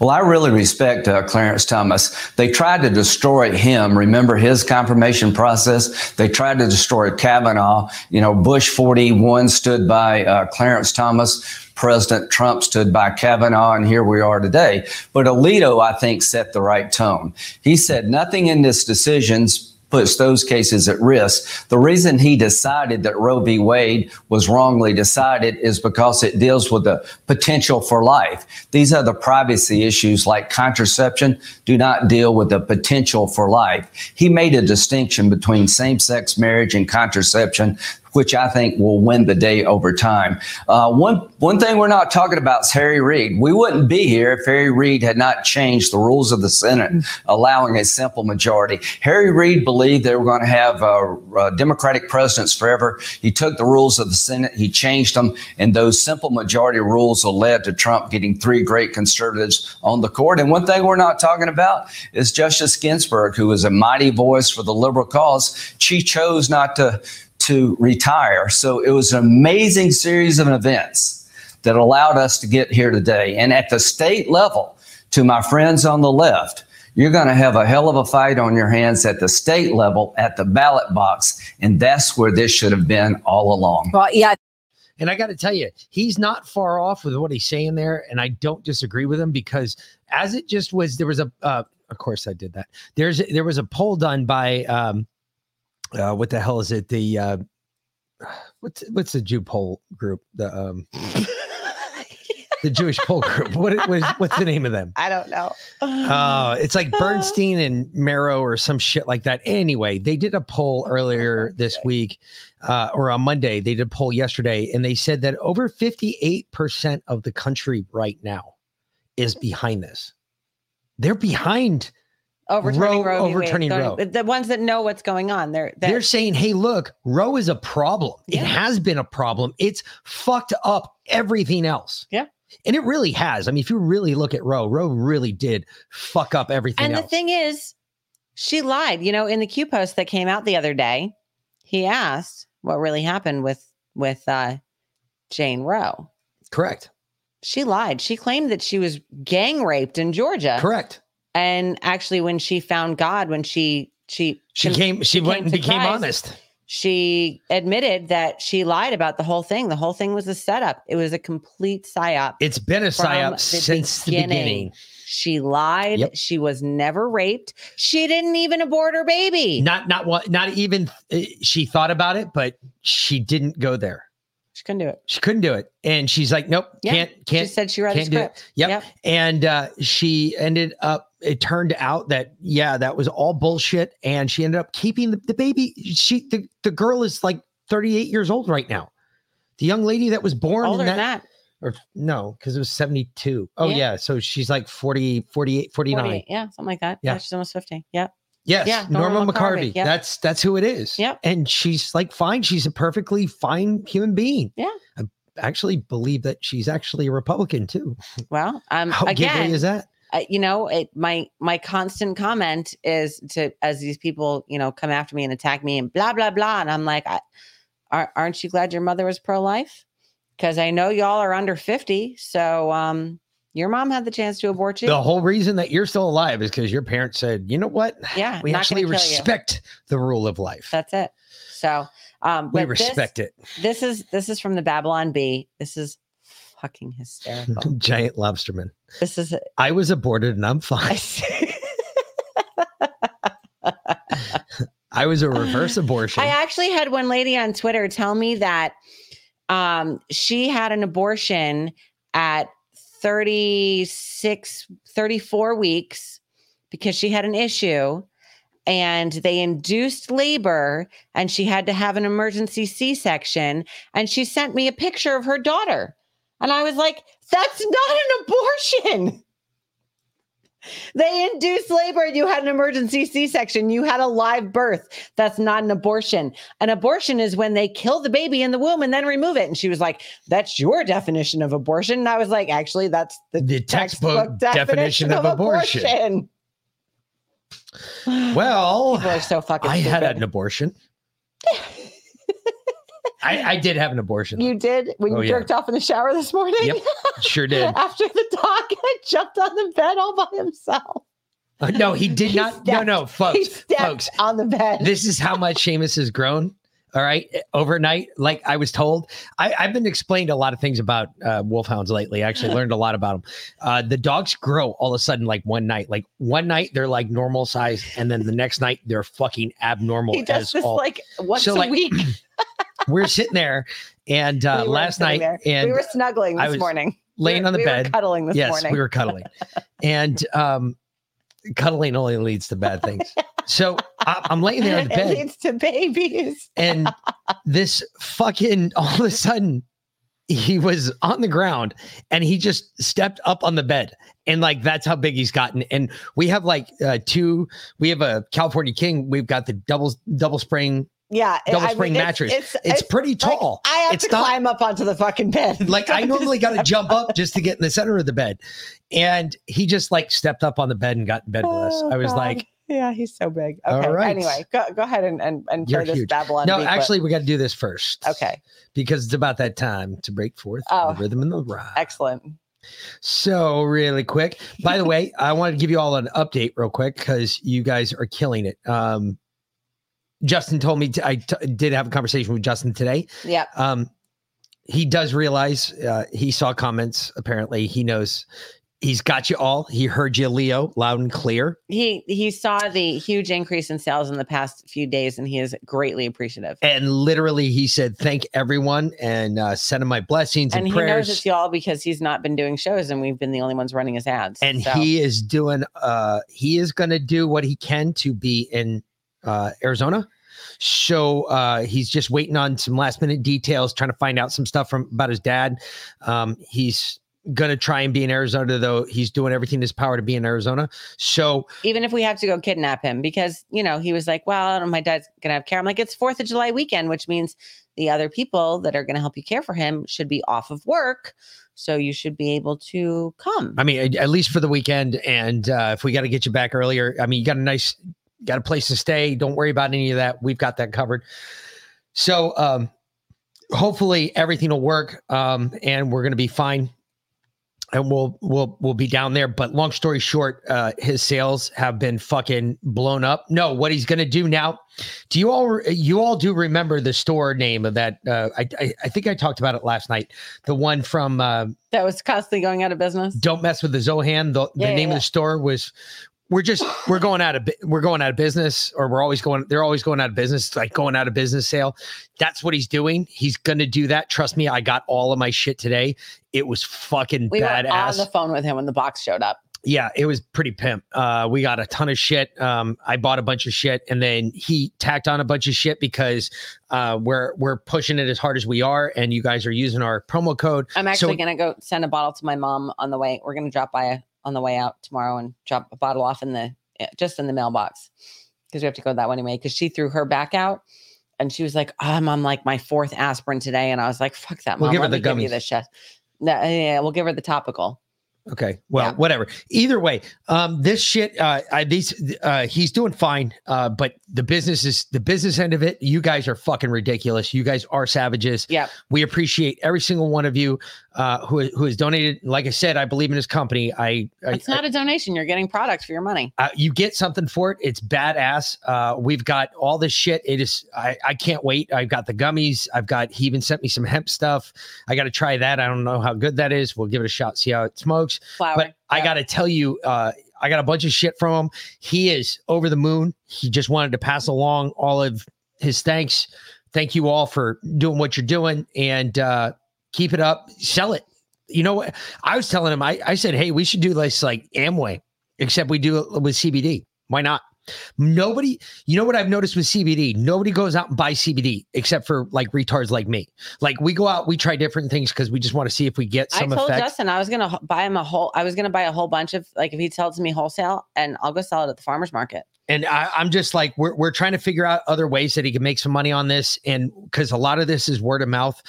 Well, I really respect uh, Clarence Thomas. They tried to destroy him. Remember his confirmation process? They tried to destroy Kavanaugh. You know, Bush 41 stood by uh, Clarence Thomas. President Trump stood by Kavanaugh, and here we are today. But Alito, I think, set the right tone. He said nothing in this decisions puts those cases at risk. The reason he decided that Roe v. Wade was wrongly decided is because it deals with the potential for life. These the privacy issues like contraception do not deal with the potential for life. He made a distinction between same sex marriage and contraception which I think will win the day over time. Uh, one one thing we're not talking about is Harry Reid. We wouldn't be here if Harry Reid had not changed the rules of the Senate, allowing a simple majority. Harry Reid believed they were going to have uh, uh, Democratic presidents forever. He took the rules of the Senate, he changed them, and those simple majority rules led to Trump getting three great conservatives on the court. And one thing we're not talking about is Justice Ginsburg, who is a mighty voice for the liberal cause. She chose not to to retire. So it was an amazing series of events that allowed us to get here today. And at the state level, to my friends on the left, you're going to have a hell of a fight on your hands at the state level, at the ballot box. And that's where this should have been all along. Well, yeah. And I got to tell you, he's not far off with what he's saying there. And I don't disagree with him because as it just was, there was a, uh, of course I did that. There's, there was a poll done by, um, uh, what the hell is it? The uh, what's what's the Jew poll group? The um, the Jewish poll group. What, what is, what's the name of them? I don't know. Uh, it's like Bernstein and Marrow or some shit like that. Anyway, they did a poll earlier this week, uh, or on Monday. They did a poll yesterday, and they said that over fifty-eight percent of the country right now is behind this. They're behind overturning Roe- Roe. Wade. overturning The- Roe. The ones that know what's going on, they're that, They're saying, hey, look, Roe is a problem. It has been a problem. It's fucked up everything else. Yeah. And it really has. I mean, if you really look at Roe, Roe really did fuck up everything And else. the thing is, she lied. You know, in the Q post that came out the other day, he asked what really happened with with uh, Jane Roe. Correct. She lied. She claimed that she was gang raped in Georgia. Correct. And actually, when she found God, when she she She came, she went and became Christ, honest. She admitted that she lied about the whole thing. The whole thing was a setup. It was a complete psyop. It's been a psyop since the beginning. She lied. Yep. She was never raped. She didn't even abort her baby. Not not what not even uh, she thought about it, but she didn't go there. She couldn't do it. She couldn't do it. And she's like, nope, Yeah. can't, can't. She said she read it. script. Yep. Yep. And uh, she ended up, it turned out that, yeah, that was all bullshit. And she ended up keeping the, the baby. She, the, the girl is like 38 years old right now. The young lady that was born Older in than that, that. or no, because it was 72. Oh, Yeah. yeah. So she's like 40, 48, 49. 48. Yeah, something like that. Yeah. Yeah. she's almost 50. Yep. Yes, Yeah, Norma, Norma McCorvey. McCorvey, yep. That's that's who it is. Yep. And she's like fine. She's a perfectly fine human being. Yeah. I actually believe that she's actually a Republican too. Well, um, How again, is that? Uh, you know, it, my my constant comment is to as these people, you know, come after me and attack me and blah blah blah, and I'm like, I, are, aren't you glad your mother was pro life? Because I know y'all are under fifty, so um, your mom had the chance to abort you. The whole reason that you're still alive is because your parents said, you know what? yeah, We actually gonna you. respect the rule of life. That's it. So, um, we but this- respect it. This is this is from the Babylon Bee. This is fucking hysterical. Giant lobsterman. this is I was aborted and I'm fine. I was a reverse abortion. I actually had one lady on Twitter tell me that um, she had an abortion at 36, 34 weeks because she had an issue and they induced labor and she had to have an emergency C section. And she sent me a picture of her daughter. And I was like, that's not an abortion. They induced labor and you had an emergency C section. You had a live birth. That's not an abortion. An abortion is when they kill the baby in the womb and then remove it. And she was like, That's your definition of abortion. And I was like, Actually, that's the, the textbook, definition, of, abortion. Well, People are so fucking I had an abortion. I, I did have an abortion. You did when Oh, you yeah. jerked off in the shower this morning? Yep, sure did. After the dog jumped on the bed all by himself. Uh, no, he did He not. No, stepped- no, He folks, folks. on the bed. This is how much Seamus has grown. All right, overnight, like I was told, I, I've been explained a lot of things about uh, wolfhounds lately. I actually learned a lot about them. Uh, the dogs grow all of a sudden, like one night. Like one night they're like normal size, and then the next night they're fucking abnormal. He does as this all. like once So, a like, week. We're sitting there, and uh, We last night, there. and we were snuggling I this was morning. laying on the we bed, cuddling this yes, morning. we were cuddling, and um, cuddling only leads to bad things. So I'm laying there on the It bed, leads to babies. and this fucking all of a sudden he was on the ground and he just stepped up on the bed and like that's how big he's gotten and we have like uh two we have a california king we've got the double double spring Yeah, double I mean, spring it's- mattress It's, it's, pretty like, tall I have it's to not climb up onto the fucking bed. like I normally got to jump up just to get in the center of the bed. And he just like stepped up on the bed and got in bed with us. Oh, I was God. like, yeah, he's so big. All Okay. right. Anyway, go, go ahead and, and, and you're play this huge. Babylon. no, beat, but- actually, we got to do this first. Okay. Because it's about that time to break forth Oh. the rhythm and the rhyme. Excellent. So, really quick. By the way, I wanted to give you all an update real quick because you guys are killing it. Um, Justin told me t- I t- did have a conversation with Justin today. Yeah. Um, he does realize uh, he saw comments. Apparently, he knows he's got you all. He heard you, Leo, loud and clear. He he saw the huge increase in sales in the past few days, and he is greatly appreciative. And literally, he said, "Thank everyone and uh, send him my blessings and, And he prayers." knows it's y'all because he's not been doing shows, and we've been the only ones running his ads. and So, he is doing. Uh, he is going to do what he can to be in uh, Arizona. So uh, he's just waiting on some last minute details, trying to find out some stuff from about his dad. Um, he's gonna try and be in Arizona, though. He's doing everything in his power to be in Arizona. So even if we have to go kidnap him, because you know he was like, "Well, I don't know, my dad's gonna have care." I'm like, "It's Fourth of July weekend, which means the other people that are gonna help you care for him should be off of work, so you should be able to come." I mean, at- at least for the weekend. And uh, if we got to get you back earlier, I mean, you got a nice, got a place to stay. Don't worry about any of that. We've got that covered. So um, hopefully everything will work, um, and we're going to be fine. And we'll we'll we'll be down there. But long story short, uh, his sales have been fucking blown up. No, what he's going to do now? Do you all you all do remember the store name of that? Uh, I, I I think I talked about it last night. The one from. Uh, that was constantly going out of business. don't mess with the Zohan. The, the yeah, name yeah. of the store was we're just we're going out of we're going out of business or we're always going they're always going out of business like going out of business sale that's what he's doing he's gonna do that trust me i got all of my shit today it was fucking badass. We were on the phone with him when the box showed up. yeah, it was pretty pimp. Uh, we got a ton of shit. Um, I bought a bunch of shit, and then he tacked on a bunch of shit because uh, we're we're pushing it as hard as we are, and you guys are using our promo code. I'm actually So- gonna go send a bottle to my mom on the way. We're gonna drop by on the way out tomorrow and drop a bottle off in the eh, just in the mailbox because we have to go that way anyway. Because she threw her back out. And she was like, I'm on like my fourth aspirin today. And I was like, fuck that, We'll mom. give her Let the me give you gummies. this shit. No, yeah, we'll give her the topical. Okay. Well, whatever. Either way, um, this shit, uh, I, these, uh, he's doing fine. Uh, but the business is the business end of it. You guys are fucking ridiculous. You guys are savages. Yeah. We appreciate every single one of you, uh, who, who has donated. Like I said, I believe in his company. I, I It's not a donation. You're getting products for your money. uh, you get something for it. It's badass. Uh, we've got all this shit. It is. I, I can't wait. I've got the gummies. I've got. He even sent me some hemp stuff. I got to try that. I don't know how good that is. We'll give it a shot. See how it smokes. Flower. But I got to tell you, uh, I got a bunch of shit from him. He is over the moon. He just wanted to pass along all of his thanks. Thank you all for doing what you're doing and uh, keep it up. Sell it. You know what? I was telling him. I, I said, hey, we should do this like Amway, except we do it with CBD. Why not? Nobody, you know what I've noticed with CBD? Nobody goes out and buys CBD except for like retards like me. Like we go out, we try different things because we just want to see if we get I some told effect. Justin I was gonna buy him a whole. I was gonna buy a whole bunch of like if it to me wholesale, and I'll go sell it at the farmers market. and I, I'm just like we're we're trying to figure out other ways that he can make some money on this, and because a lot of this is word of mouth,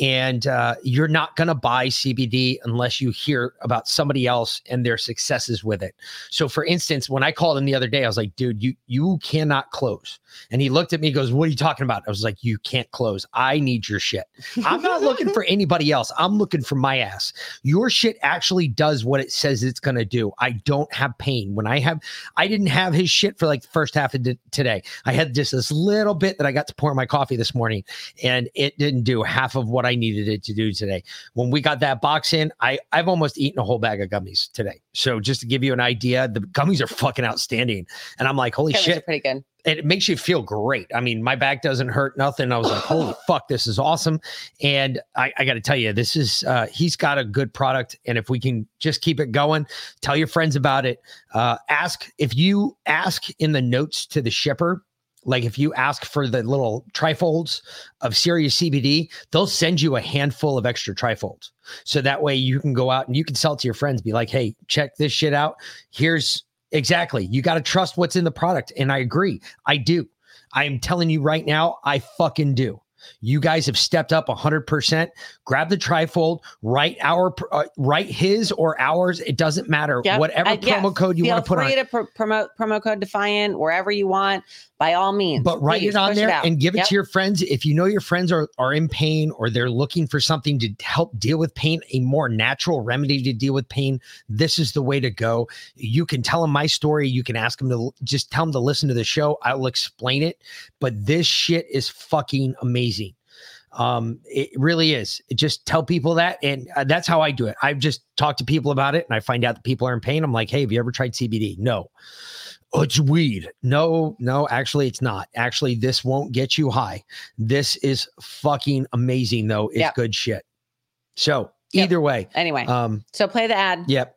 and uh, you're not gonna buy CBD unless you hear about somebody else and their successes with it. So, for instance, when I called him the other day, I was like, "Dude, you you cannot close," and he looked at me, goes, "What are you talking about?" I was like, "You can't close. I need your shit. I'm not looking for anybody else. I'm looking for my ass. Your shit actually does what it says it's gonna do. I don't have pain when I have. I didn't have his shit for like the first half of today. I had just this little bit that I got to pour in my coffee this morning, and it didn't do half of what I needed it to do today. When we got that box in, I I've almost eaten a whole bag of gummies today. So just to give you an idea, the gummies are fucking outstanding, and I'm like, holy Gummies shit, pretty good. it makes you feel great. I mean, my back doesn't hurt, nothing. I was like, holy fuck, this is awesome. And I, I got to tell you, this is, uh, he's got a good product. And if we can just keep it going, tell your friends about it. Uh, ask if you ask in the notes to the shipper, like if you ask for the little trifolds of Sirius CBD, they'll send you a handful of extra trifolds. So that way you can go out and you can sell it to your friends, be like, hey, check this shit out. Here's Exactly. You got to trust what's in the product. And I agree. I do. I am telling you right now, I fucking do. You guys have stepped up 100%. Grab the trifold, write our uh, write his or ours, it doesn't matter. Yep. Whatever Uh, yeah, promo code you feel want to put on. free to pro- promote promo code Defiant wherever you want, by all means. but write Please it on there out. and give it Yep. to your friends if you know your friends are, are in pain or they're looking for something to help deal with pain a more natural remedy to deal with pain this is the way to go you can tell them my story you can ask them to just tell them to listen to the show i'll explain it but this shit is fucking amazing um it really is just tell people that and uh, that's how i do it i've just talked to people about it and i find out that people are in pain i'm like hey have you ever tried cbd no oh, it's weed. No, no, actually, it's not. Actually, this won't get you high. This is fucking amazing, though. It's Yep. good shit. So either way, Anyway, um, so play the ad. yep,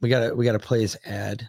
we gotta we gotta play his ad.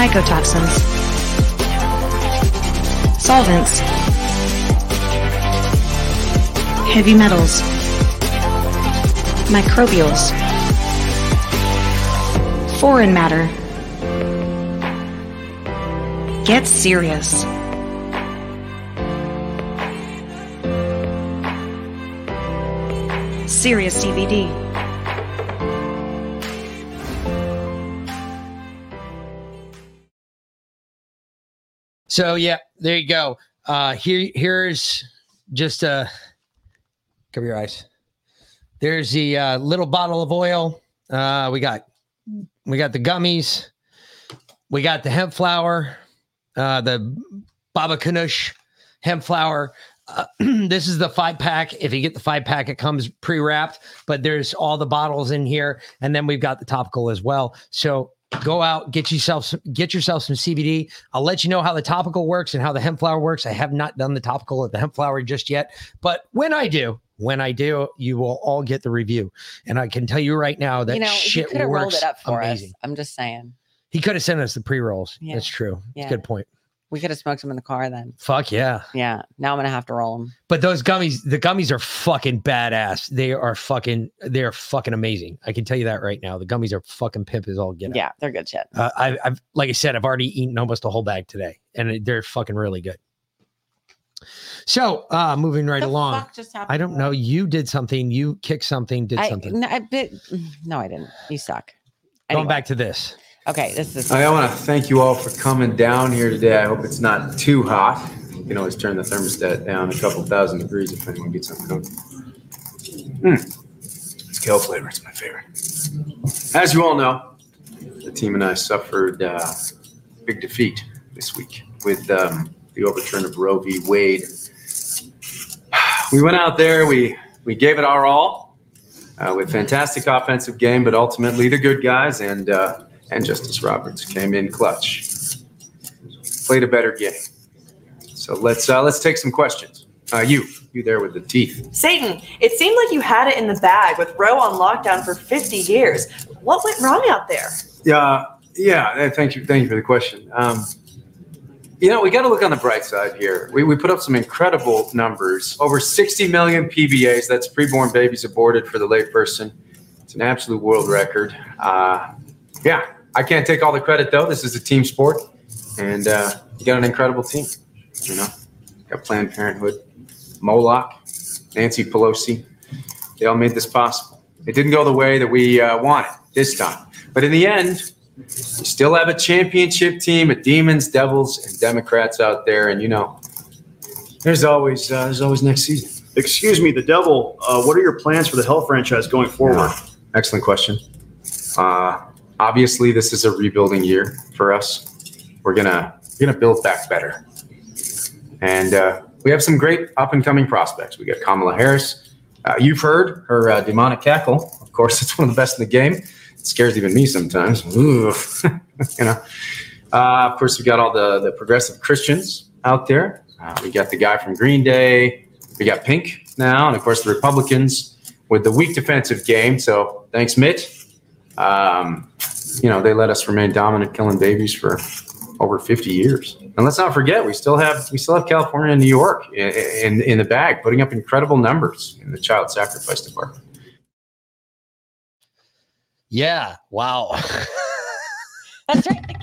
Mycotoxins, solvents, heavy metals, microbials, foreign matter. Get serious. Serious CBD. So yeah, there you go. Uh here here's just uh cover your eyes. There's the uh, little bottle of oil. Uh we got we got the gummies. We got the hemp flower, uh the Baba Kanush hemp flower. Uh, this is the five pack. If you get the five pack, it comes pre wrapped, but there's all the bottles in here, and then we've got the topical as well. So go out, get yourself some, get yourself some CBD. I'll let you know how the topical works and how the hemp flower works. I have not done the topical of the hemp flower just yet, but when I do, when I do, you will all get the review. And I can tell you right now that you know, shit have rolled works it up for amazing. us. I'm just saying. He could have sent us the pre rolls. Yeah. That's true. Yeah. That's a good point. We could have smoked them in the car then. Fuck yeah. Yeah. Now I'm gonna have to roll them. But those gummies, the gummies are fucking badass. They are fucking, they are fucking amazing. I can tell you that right now. The gummies are fucking pimp as all get. out. Yeah, they're good shit. Uh, I, I've, like I said, I've already eaten almost a whole bag today, and they're fucking really good. So, uh, moving right along. fuck just happened I don't know. You did something. You kicked something. Did I, something. no, I, bit, no, I didn't. You suck. Going back to this. Okay, this is. I want to thank you all for coming down here today. I hope it's not too hot. You can always turn the thermostat down a couple thousand degrees if anyone gets uncomfortable. Mm. It's kale flavor. It's my favorite. As you all know, the team and I suffered uh, a big defeat this week with um, the overturn of Roe v. Wade. We went out there. We we gave it our all uh, with fantastic offensive game, but ultimately the good guys and uh, and Justice Roberts came in clutch, played a better game. So let's uh, let's take some questions. Uh, you, you there with the teeth? Satan, it seemed like you had it in the bag with Roe on lockdown for 50 years. What went wrong out there? Yeah, yeah. uh, Thank you, thank you for the question. Um, You know, we got to look on the bright side here. We, we put up some incredible numbers. Over 60 million PBAs, that's preborn babies aborted for the layperson. It's an absolute world record. Uh, yeah, I can't take all the credit though. This is a team sport, and uh, you got an incredible team. You know, got Planned Parenthood, Moloch, Nancy Pelosi. They all made this possible. It didn't go the way that we uh, wanted this time, but in the end, we still have a championship team of demons, devils, and Democrats out there, and you know, there's always uh, there's always next season. Excuse me, the devil. Uh, what are your plans for the Hell franchise going forward? Excellent question. Uh, obviously, this is a rebuilding year for us. We're gonna we're gonna build back better, and uh, we have some great up and coming prospects. We got Kamala Harris. Uh, you've heard her uh, demonic cackle. Of course, it's one of the best in the game. It scares even me sometimes. Ooh. you know. Uh, of course, we got all the the progressive Christians out there. Uh, we got the guy from Green Day. We got Pink now, and of course the Republicans with the weak defensive game. So thanks, Mitt. Um, you know they let us remain dominant, killing babies for over 50 years. And let's not forget, we still have we still have California and New York in, in, in the bag, putting up incredible numbers in the child sacrifice department. Yeah. Wow. That's right.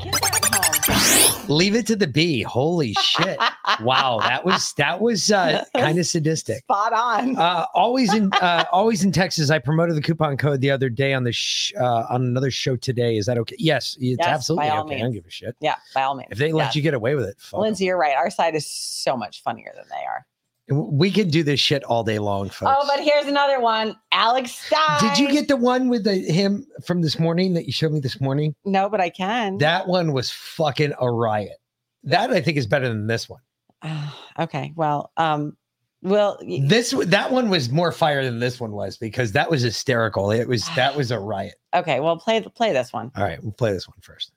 Leave it to the bee. Holy shit. Wow. That was that was uh, kind of sadistic. Spot on. Uh, always in uh, always in Texas. I promoted the coupon code the other day on the sh- uh, on another show today. Is that okay? Yes, it's Yes, absolutely okay. I don't give a shit. Yeah, by all means. If they let Yes. you get away with it. Lindsay, you're right. Our side is so much funnier than they are. We could do this shit all day long, folks. Oh, but here's another one. Alex Stein. Did you get the one with the him from this morning that you showed me this morning? No, but I can. That one was fucking a riot. That I think is better than this one. okay. Well, um, well, y- This that one was more fire than this one was because that was hysterical. It was that was a riot. okay. Well, play play this one. All right, we'll play this one first.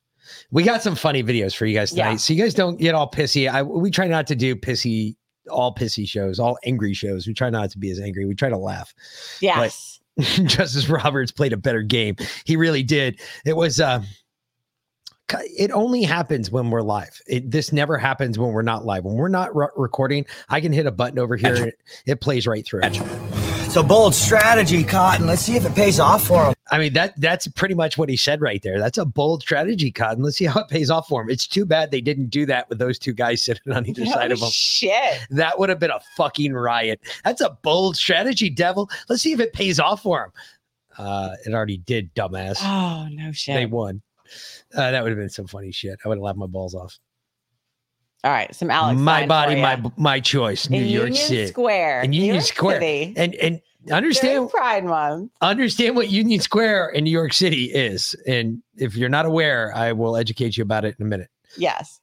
We got some funny videos for you guys tonight, Yeah. so you guys don't get all pissy. I we try not to do pissy, all pissy shows, all angry shows. We try not to be as angry. We try to laugh. Yes. But Justice Roberts played a better game. He really did. It was. uh it only happens when we're live. It, this never happens when we're not live. When we're not re- recording, I can hit a button over here. and It, it plays right through. It's a bold strategy, Cotton. Let's see if it pays off for him. I mean that that's pretty much what he said right there. That's a bold strategy, Cotton. Let's see how it pays off for him. It's too bad they didn't do that with those two guys sitting on either side of him. Shit. That would have been a fucking riot. That's a bold strategy, devil. Let's see if it pays off for him. Uh, it already did, dumbass. Oh no shit. They won. Uh, that would have been some funny shit. I would have laughed my balls off. All right, some Alex. my body, my my choice. New In York Union City, Square, in New Union York Square, City. and and understand During Pride Month. understand what Union Square in New York City is. And if you're not aware, I will educate you about it in a minute. Yes.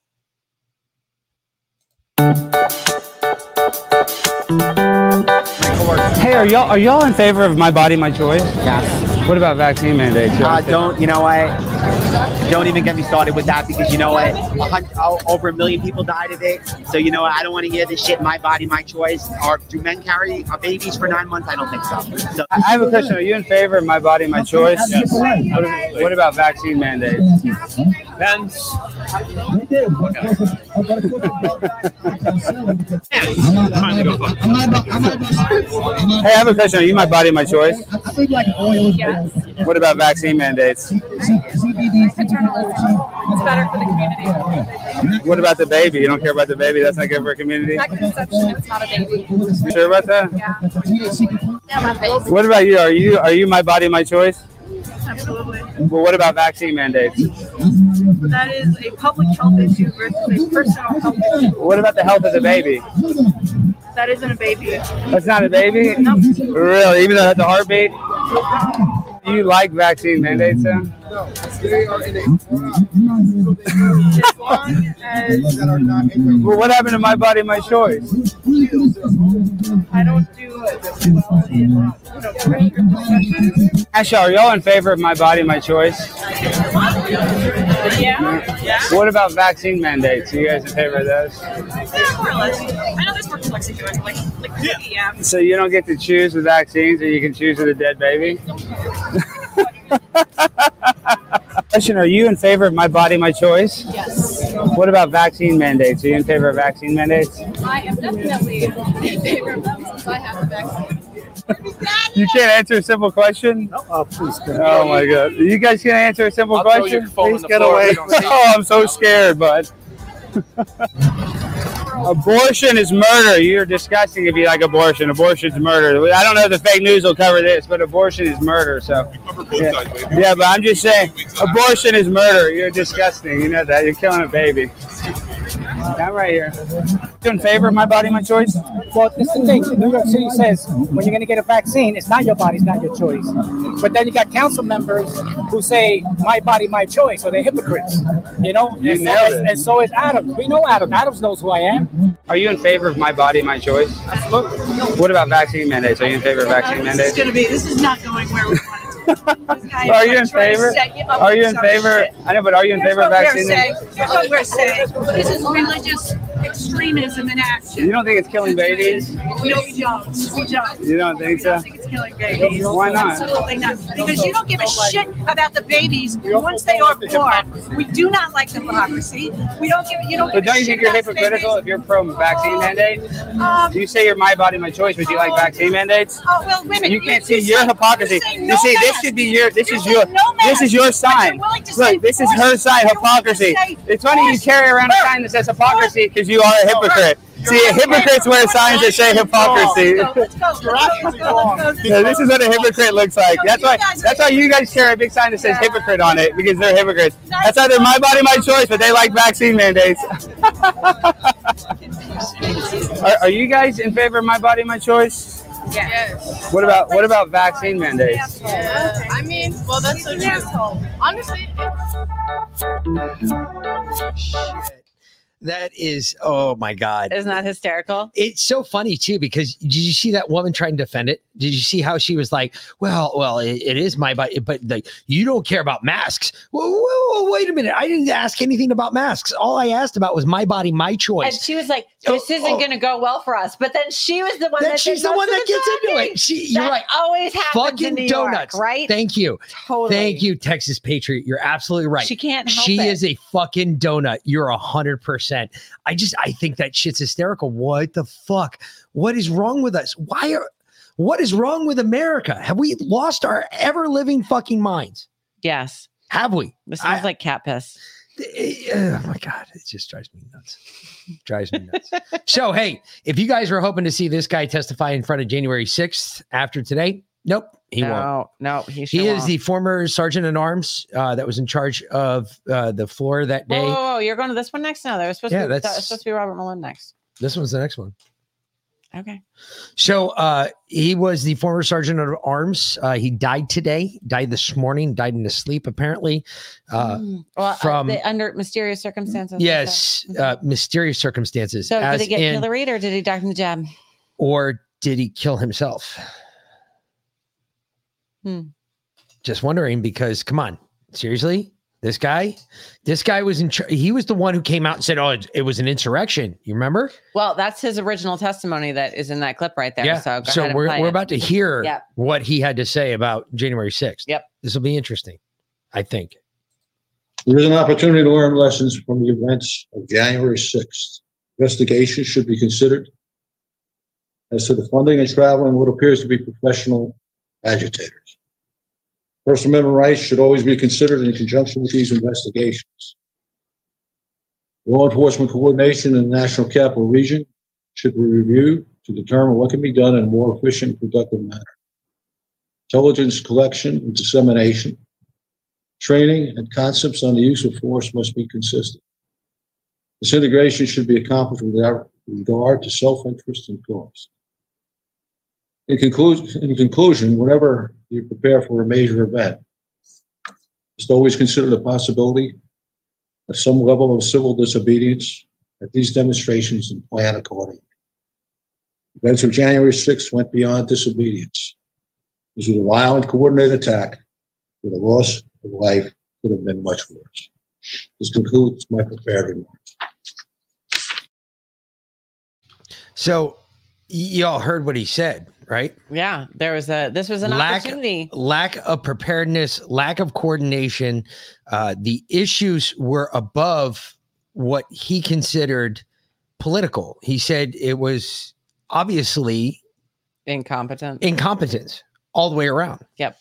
Hey, are y'all are y'all in favor of my body, my choice? Yes. What about vaccine mandates? Uh, don't you know what? Don't even get me started with that because you know what? A hun- over a million people died of it. So you know what? I don't want to hear this shit. My body, my choice. Or do men carry uh, babies for nine months? I don't think so. so I I have a question. Are you in favor of my body, my choice? Yes. What, what about vaccine mandates? Depends. Hey, I have a question. Are you my body, my choice? Yes. What about vaccine mandates? It's better for the community. What about the baby? You don't care about the baby? That's not good for a community? Not conception, it's not a baby. You sure about that? Yeah. Yeah, my face. What about you? Are you are you my body, my choice? Absolutely. Well, what about vaccine mandates? That is a public health issue versus a personal health issue. What about the health of the baby? That isn't a baby. That's not a baby? No. Really? Even though that's a heartbeat? Do you like vaccine mandates then? As long as Well, what happened to my body, my choice? I don't do well in you know, pressure discussions. Asha, are y'all in favor of my body, my choice? Yeah. Yeah. What about vaccine mandates? Are you guys in favor of those? Yeah, more or less. I know there's more complexity to it. Like, like yeah. yeah. So you don't get to choose the vaccines, or you can choose with a dead baby? Question: Are you in favor of my body, my choice? Yes. What about vaccine mandates? Are you in favor of vaccine mandates? I am definitely in favor of them since I have the vaccine. You can't answer a simple question. Oh, please. Oh my god! You guys can't answer a simple I'll question. your phone on Please get floor away. you don't see it. Oh, I'm so scared, bud. Abortion is murder. You're disgusting if you like abortion. Abortion's murder. I don't know if the fake news will cover this, but abortion is murder. So, yeah, yeah but I'm just saying, abortion is murder. You're disgusting. You know that. You're killing a baby. I'm right here. You in favor of my body, my choice? Well, this is the thing. New York City says when you're going to get a vaccine, it's not your body, it's not your choice. But then you got council members who say my body, my choice, so they're hypocrites. You know, You and, so nailed is, it. and so is Adam. We know Adam. Adams knows who I am. Are you in favor of my body, my choice? What about vaccine mandates? Are you in favor of vaccine uh, This is going to be. This is not going where we want it to. This guy is Are you in favor? you Are you in favor? shit. I know, but are you in Here's favor of what we're vaccine? saying. Here's what we're saying. This is religious extremism in action. You don't think it's killing babies? No, we don't. We don't. You don't think so? Killing babies. Why not? Absolutely not. Because you don't give a shit about the babies once they are born. We do not like hypocrisy. We don't give. You don't. But don't you think you're hypocritical if you're pro vaccine mandate? Um, You say you're my body, my choice, but you like vaccine mandates? Oh well, women. You can't see your hypocrisy. You see, this should be your. This is your. This is your sign. Look, this is her sign. Hypocrisy. It's funny you carry around a sign that says hypocrisy because you are a hypocrite. See, hypocrites wear signs that say hypocrisy. Yeah, this is what a hypocrite looks like. That's why. That's why you guys carry a big sign that says hypocrite on it because they're hypocrites. That's either my body, my choice, but they like vaccine mandates. are, are you guys in favor of my body, my choice? Yes. What about what about vaccine mandates? Yeah. I mean, well, that's so true. Honestly, That is, oh my God. Isn't that hysterical? It's so funny too because did you see that woman trying to defend it? Did you see how she was like, "Well, well, it, it is my body, but like you don't care about masks." Whoa, whoa, whoa, wait a minute! I didn't ask anything about masks. All I asked about was my body, my choice. And she was like, oh, "This isn't oh. going to go well for us." But then she was the one Then that she's the one that gets into it. She, you're That right. Always happens Fucking in New York, donuts, right? Thank you. Totally. Thank you, Texas Patriot. You're absolutely right. She can't help She it. is a fucking donut. You're a hundred percent. I just I think that shit's hysterical. What the fuck? What is wrong with us? Why are what is wrong with America? Have we lost our ever living fucking minds? Yes. Have we? This smells like cat piss. Eh, oh my god, it just drives me nuts. Drives me nuts. so hey, if you guys were hoping to see this guy testify in front of January 6th after today, nope, he won't. no, no, he, He is won't. the former sergeant at arms uh, that was in charge of uh, the floor that day. Whoa, whoa, whoa, you're going to this one next? No, there was supposed Yeah, to be that that's- was supposed to be Robert Malone next. This one's the next one. Okay. So uh, he was the former sergeant of arms. Uh, he died today. Died this morning. Died in his sleep, apparently. Uh, Mm. Well, from uh, the, under mysterious circumstances. yes, uh, mysterious circumstances. So did he get in- pilloried or did he die from the jab? or did he kill himself? Hmm. Just wondering because, come on, seriously, this guy, this guy was in. Char- he was the one who came out and said, "Oh, it, it was an insurrection." You remember? Well, that's his original testimony that is in that clip right there. yeah. So, go ahead we're we're it. about to hear Yep. what he had to say about January sixth. Yep. This will be interesting. I think. There is an opportunity to learn lessons from the events of January 6th. Investigation should be considered as to the funding and travel and what appears to be professional agitators. First Amendment rights should always be considered in conjunction with these investigations. Law enforcement coordination in the National Capital Region should be reviewed to determine what can be done in a more efficient and productive manner. Intelligence collection and dissemination Training and concepts on the use of force must be consistent. This integration should be accomplished without regard to self-interest and cost. In conclusion, in conclusion, whenever you prepare for a major event, just always consider the possibility of some level of civil disobedience at these demonstrations and plan accordingly. Events of January 6th went beyond disobedience. This was a violent, coordinated attack with a loss of life could have been much worse. This concludes my prepared remarks. So y- y'all heard what he said. Right? Yeah, there was a this was an lack, opportunity. lack of preparedness, lack of coordination. Uh, the issues were above what he considered political. He said it was obviously Incompetent. incompetence all the way around. Yep.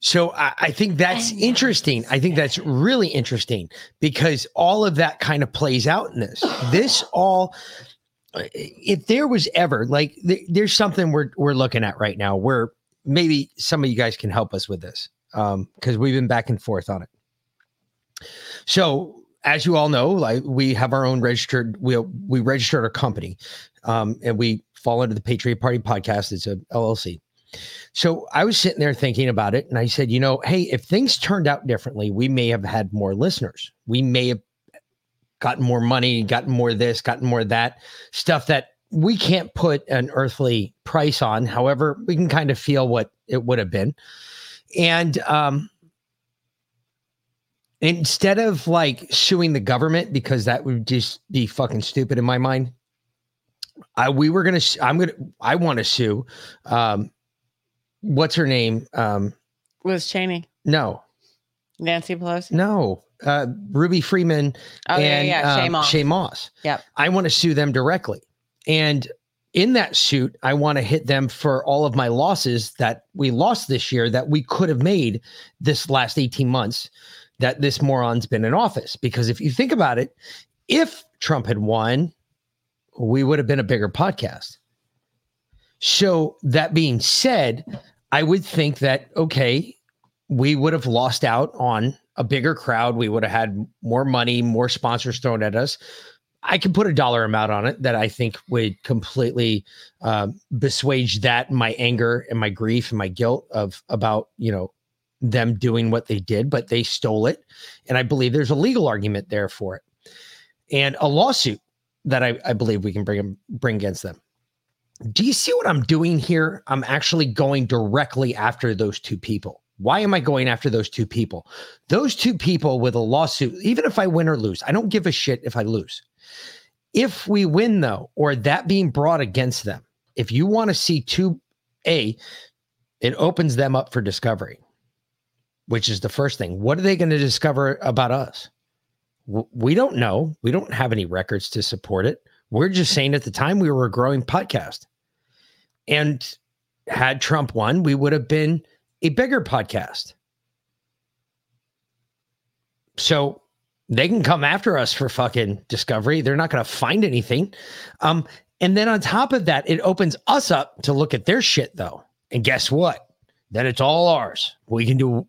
So I, I think that's interesting. I think that's really interesting because all of that kind of plays out in this. This all, if there was ever like, th- there's something we're we're looking at right now where maybe some of you guys can help us with this because we've been back and forth on it. So as you all know, like we have our own registered, we we registered our company, um, and we fall under the Patriot Party podcast. It's a LLC. So I was sitting there thinking about it, and I said, you know, hey, if things turned out differently, we may have had more listeners. We may have gotten more money, gotten more this, gotten more that stuff that we can't put an earthly price on. However, we can kind of feel what it would have been. And um, instead of like suing the government because that would just be fucking stupid in my mind, I we were gonna. I'm gonna. I want to sue. Um, what's her name? Um, Liz Cheney, no, Nancy Pelosi. no. Uh, Ruby Freeman Oh, yeah, and yeah, Shaye um, Moss. Shaye Moss. Yep. I want to sue them directly. And in that suit, I want to hit them for all of my losses that we lost this year that we could have made this last 18 months that this moron's been in office. Because if you think about it, if Trump had won, we would have been a bigger podcast. So that being said, I would think that, okay, we would have lost out on a bigger crowd. We would have had more money, more sponsors thrown at us. I can put a dollar amount on it that I think would completely um, beswage that my anger and my grief and my guilt of about you know them doing what they did, but they stole it, and I believe there's a legal argument there for it, and a lawsuit that I, I believe we can bring bring against them. Do you see what I'm doing here? I'm actually going directly after those two people. Why am I going after those two people? Those two people with a lawsuit, even if I win or lose, I don't give a shit if I lose. If we win, though, or that being brought against them, if you want to see two, A, it opens them up for discovery, which is the first thing. What are they going to discover about us? We don't know. We don't have any records to support it. We're just saying at the time we were a growing podcast. And had Trump won, we would have been a bigger podcast. So they can come after us for fucking discovery. They're not going to find anything. Um, and then on top of that, it opens us up to look at their shit, though. And guess what? Then it's all ours. We can do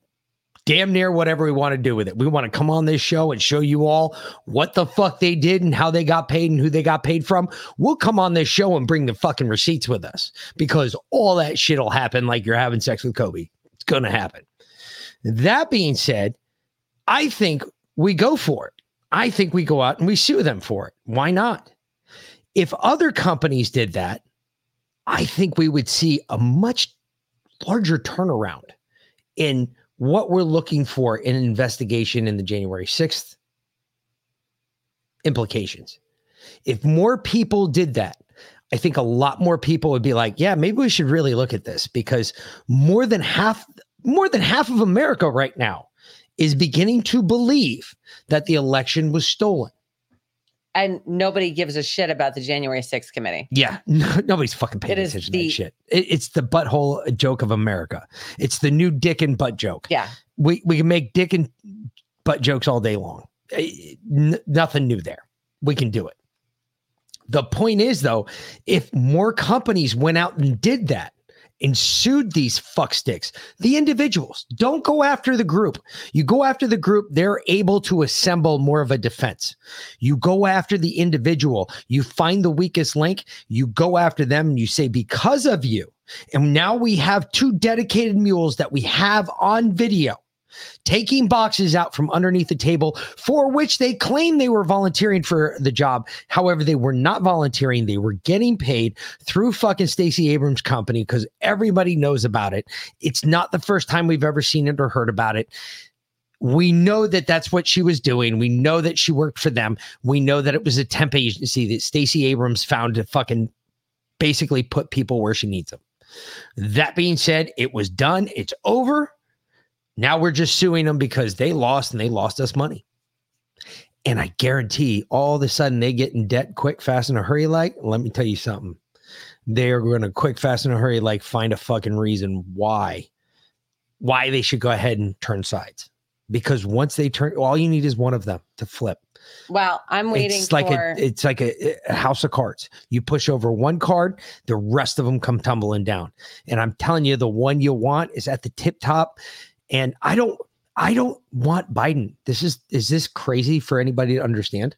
damn near whatever we want to do with it. We want to come on this show and show you all what the fuck they did and how they got paid and who they got paid from. We'll come on this show and bring the fucking receipts with us because all that shit will happen like you're having sex with Kobe. Going to happen. That being said, I think we go for it. I think we go out and we sue them for it. Why not? If other companies did that, I think we would see a much larger turnaround in what we're looking for in an investigation in the January 6th implications. If more people did that, I think a lot more people would be like, yeah, maybe we should really look at this because more than half more than half of America right now is beginning to believe that the election was stolen. And nobody gives a shit about the January 6th committee. Yeah, no, nobody's fucking paying attention to the- that shit. It- it's the butthole joke of America. It's the new dick and butt joke. Yeah. We we can make dick and butt jokes all day long. Eh, n- nothing new there. We can do it. The point is though, if more companies went out and did that and sued these fucksticks, the individuals, don't go after the group. You go after the group, they're able to assemble more of a defense. You go after the individual, you find the weakest link, you go after them and you say, because of you. And now we have two dedicated mules that we have on video taking boxes out from underneath the table for which they claim they were volunteering for the job. However, they were not volunteering. They were getting paid through fucking Stacey Abrams' company because everybody knows about it. It's not the first time we've ever seen it or heard about it. We know that that's what she was doing. We know that she worked for them. We know that it was a temp agency that Stacey Abrams found to fucking basically put people where she needs them. That being said, it was done. It's over. Now we're just suing them because they lost and they lost us money. And I guarantee all of a sudden they get in debt quick, fast, in a hurry. Like, let me tell you something. They are going to quick, fast, in a hurry, like find a fucking reason why, why they should go ahead and turn sides. Because once they turn, all you need is one of them to flip. Well, I'm waiting It's like for. a it's like a, a house of cards. You push over one card, the rest of them come tumbling down. And I'm telling you, the one you want is at the tip top. And I don't I don't want Biden. This is is this crazy for anybody to understand?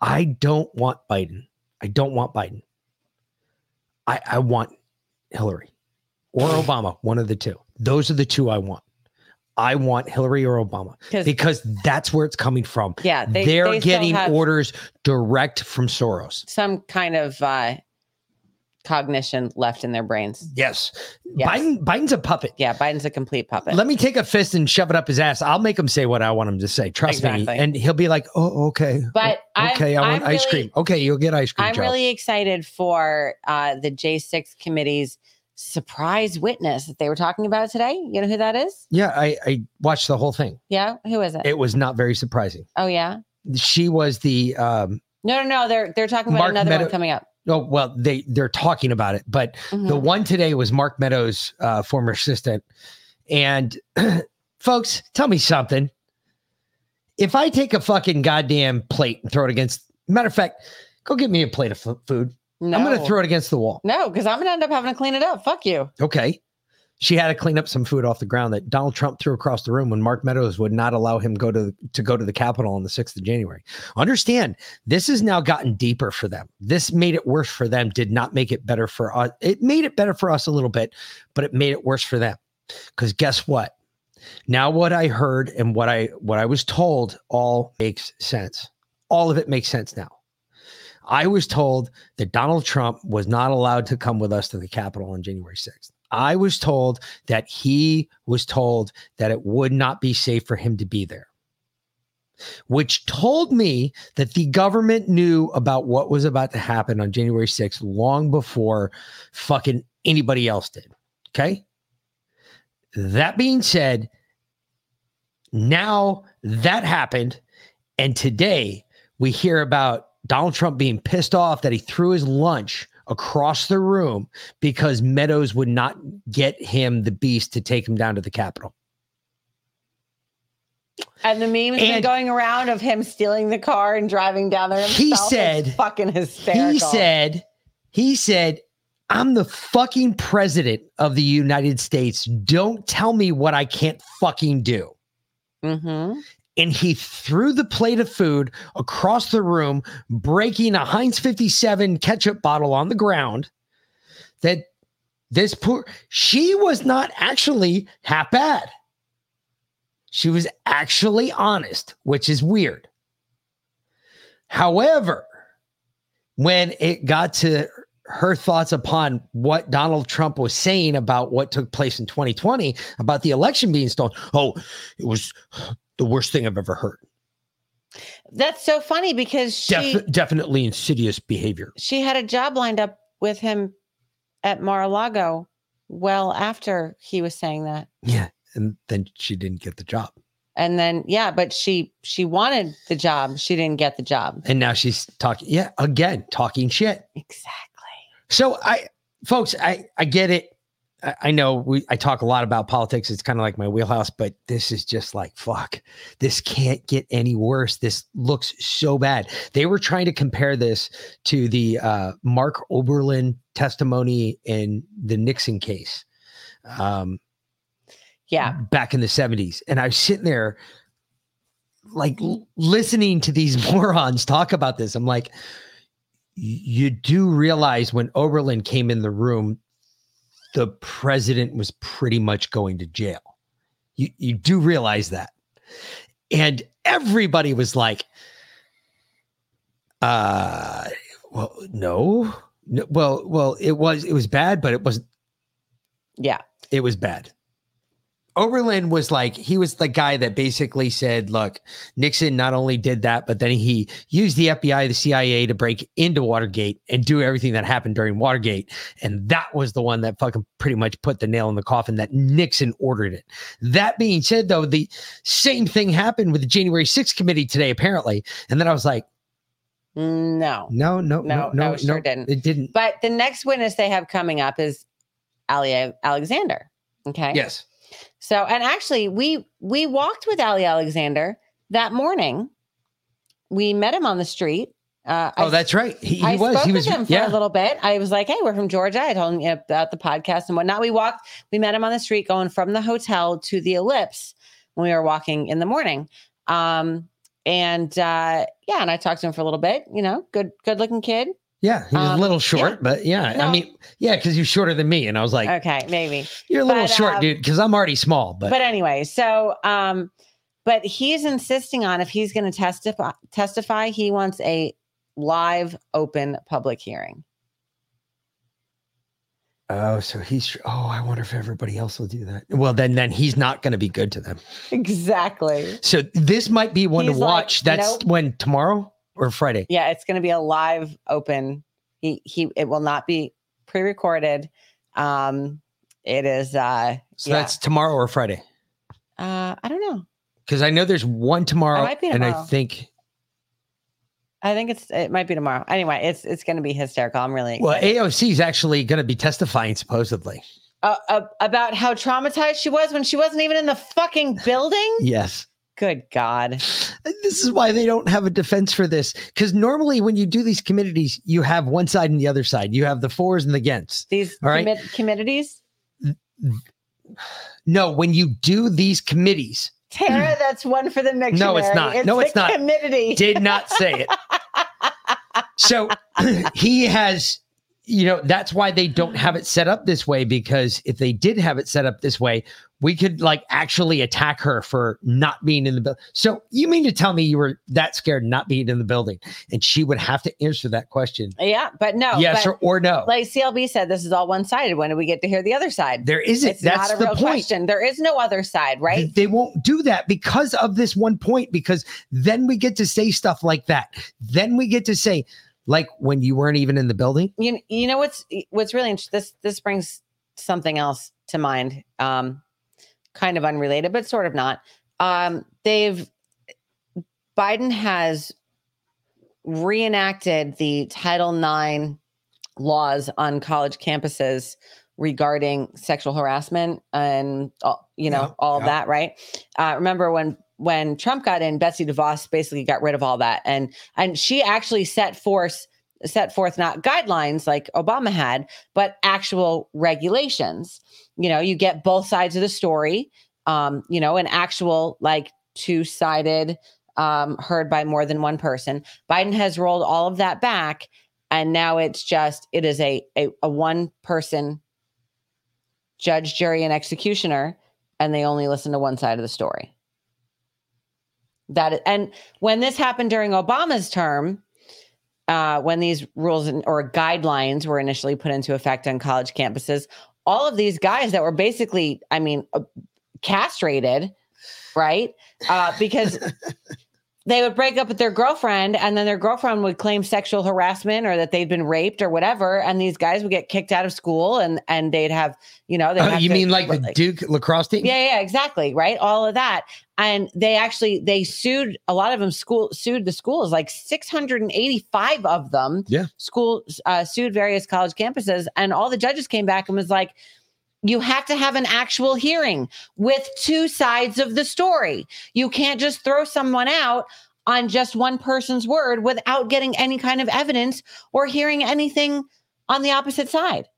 I don't want Biden. I don't want Biden. I I want Hillary or Obama, one of the two. Those are the two I want. I want Hillary or Obama because that's where it's coming from. Yeah, they- are getting orders direct from Soros. some kind of uh, cognition left in their brains. Yes. Yes. Biden Biden's a puppet. Yeah, Biden's a complete puppet. Let me take a fist and shove it up his ass. I'll make him say what I want him to say. Trust Exactly. me. And he'll be like, "Oh, okay. But Oh, I'm- I want I'm ice really- cream. Okay, you'll get ice cream." I'm Joe." really excited for uh, the J6 committee's surprise witness that they were talking about today. You know who that is? Yeah, I I watched the whole thing. Yeah, who is it? It was not very surprising. oh yeah. She was the um No, no, no. They're they're talking about Mark another Meadow- one coming up. Oh well, they they're talking about it, but the Mhm. one today was Mark Meadows' uh, former assistant. And folks, tell me something. If I take a fucking goddamn plate and throw it against, matter of fact, go get me a plate of fu- food. I'm going to throw it against the wall. No, because I'm gonna end up having to clean it up. Fuck you. Okay. She had to clean up some food off the ground that Donald Trump threw across the room when Mark Meadows would not allow him go to to go to the Capitol on the 6th of January. Understand, this has now gotten deeper for them. This made it worse for them, did not make it better for us. It made it better for us a little bit, but it made it worse for them. Cuz guess what? Now what I heard and what I what I was told all makes sense. All of it makes sense now. I was told that Donald Trump was not allowed to come with us to the Capitol on January 6th. I was told that he was told that it would not be safe for him to be there, which told me that the government knew about what was about to happen on January 6th long before fucking anybody else did. Okay. That being said, now that happened. And today we hear about Donald Trump being pissed off that he threw his lunch across the room because Meadows would not get him the beast to take him down to the Capitol. And the meme has been going around of him stealing the car and driving down there himself. He It's said- fucking hysterical. He said, he said, I'm the fucking president of the United States. Don't tell me what I can't fucking do. Mm-hmm. And he threw the plate of food across the room, breaking a Heinz 57 ketchup bottle on the ground. That this poor, she was not actually half bad. She was actually honest, which is weird. However, when it got to her thoughts upon what Donald Trump was saying about what took place in 2020, about the election being stolen, oh, it was the worst thing I've ever heard. That's so funny because she Def- definitely insidious behavior. she had a job lined up with him at Mar-a-Lago well after he was saying that. Yeah. And then she didn't get the job. And then yeah, but she she wanted the job. She didn't get the job. And now she's talking, yeah, again, talking shit. Exactly. So I, folks, I, I get it. I, know we, I talk a lot about politics. It's kind of like my wheelhouse, but this is just like, fuck, this can't get any worse. This looks so bad. They were trying to compare this to the uh, Mark Oberlin testimony in the Nixon case. Um, yeah. Back in the 70s. And I was sitting there like l- listening to these morons talk about this. I'm like, you do realize when Oberlin came in the room, the president was pretty much going to jail. You you do realize that. And everybody was like, uh well, no. no well, well, it was it was bad, but it wasn't Yeah. it was bad. Oberlin was like he was the guy that basically said, "Look, Nixon not only did that, but then he used the FBI, the CIA to break into Watergate and do everything that happened during Watergate." And that was the one that fucking pretty much put the nail in the coffin that Nixon ordered it. That being said, though, the same thing happened with the January 6th committee today, apparently. And then I was like, No. "No, no, no, No, no, no, sure no, didn't. It didn't." But the next witness they have coming up is Ali Alexander. Okay. Yes. So, and actually, we we walked with Ali Alexander that morning. We met him on the street. Uh, Oh, I- that's right. He, he I was. spoke He was. with him for yeah. a little bit. I was like, "Hey, we're from Georgia." I told him about the podcast and whatnot. We walked. We met him on the street going from the hotel to the Ellipse when we were walking in the morning. Um, and uh, yeah, and I talked to him for a little bit. You know, good, good-looking kid. Yeah, he was Um, a little short, yeah. but yeah, I mean, yeah, because you're shorter than me, and I was like, Okay, maybe "You're a little But, short, um, dude," because I'm already small. But, but anyway, so um, but he's insisting on if he's going to testify, testify, he wants a live, open public hearing. oh, so he's oh, I wonder if everybody else will do that. Well, then, then he's not going to be good to them. Exactly. So this might be one He's to like, watch. That's nope. when tomorrow or Friday. Yeah, it's going to be a live, open. He he. It will not be pre-recorded. Um, it is. Uh, So yeah. that's tomorrow or Friday. Uh, I don't know. Because I know there's one tomorrow, might be and I think I think it's. It might be tomorrow. Anyway, it's it's going to be hysterical. I'm really well. AOC is actually going to be testifying supposedly. uh, uh, about how traumatized she was when she wasn't even in the fucking building. Yes. Good God. This is why they don't have a defense for this. Because normally, when you do these committees, you have one side and the other side. You have the fours and the against. These All right. commit- committees. No, when you do these committees, Tara, that's one for the dictionary. No, it's not. No, it's not. Committee. did not say it. so he has, you know, that's why they don't have it set up this way because if they did have it set up this way, we could like actually attack her for not being in the building. So you mean to tell me you were that scared not being in the building and she would have to answer that question? Yeah, but no. Yes but or, or no? Like CLB said, this is all one sided. When do we get to hear the other side? There isn't. It's That's not a the real point. question. There is no other side, right? They won't do that because of this one point, because then we get to say stuff like that. Then we get to say, like when you weren't even in the building. you you know what's what's really interesting this this brings something else to mind um kind of unrelated but sort of not. Um they've biden has reenacted the title ix laws on college campuses regarding sexual harassment and all, you know Yeah, all yeah. that right? Uh, remember when when trump got in betsy devos basically got rid of all that. And and she actually set forth set forth not guidelines like obama had but actual regulations you know you get both sides of the story um you know an actual like two-sided um heard by more than one person. Biden has rolled all of that back and now it's just it is a a, a one person judge jury and executioner and they only listen to one side of the story. That and when this happened during obama's term uh, when these rules or guidelines were initially put into effect on college campuses all of these guys that were basically i mean uh, castrated right? Uh, because they would break up with their girlfriend and then their girlfriend would claim sexual harassment or that they'd been raped or whatever and these guys would get kicked out of school and and they'd have you know they'd Oh, you to- mean like the Duke lacrosse team? yeah, yeah, exactly. Right. All of that. And they actually they sued a lot of them school sued the schools, like 685 of them. Yeah. Schools uh, sued various college campuses, and all the judges came back and was like, you have to have an actual hearing with two sides of the story. You can't just throw someone out on just one person's word without getting any kind of evidence or hearing anything on the opposite side.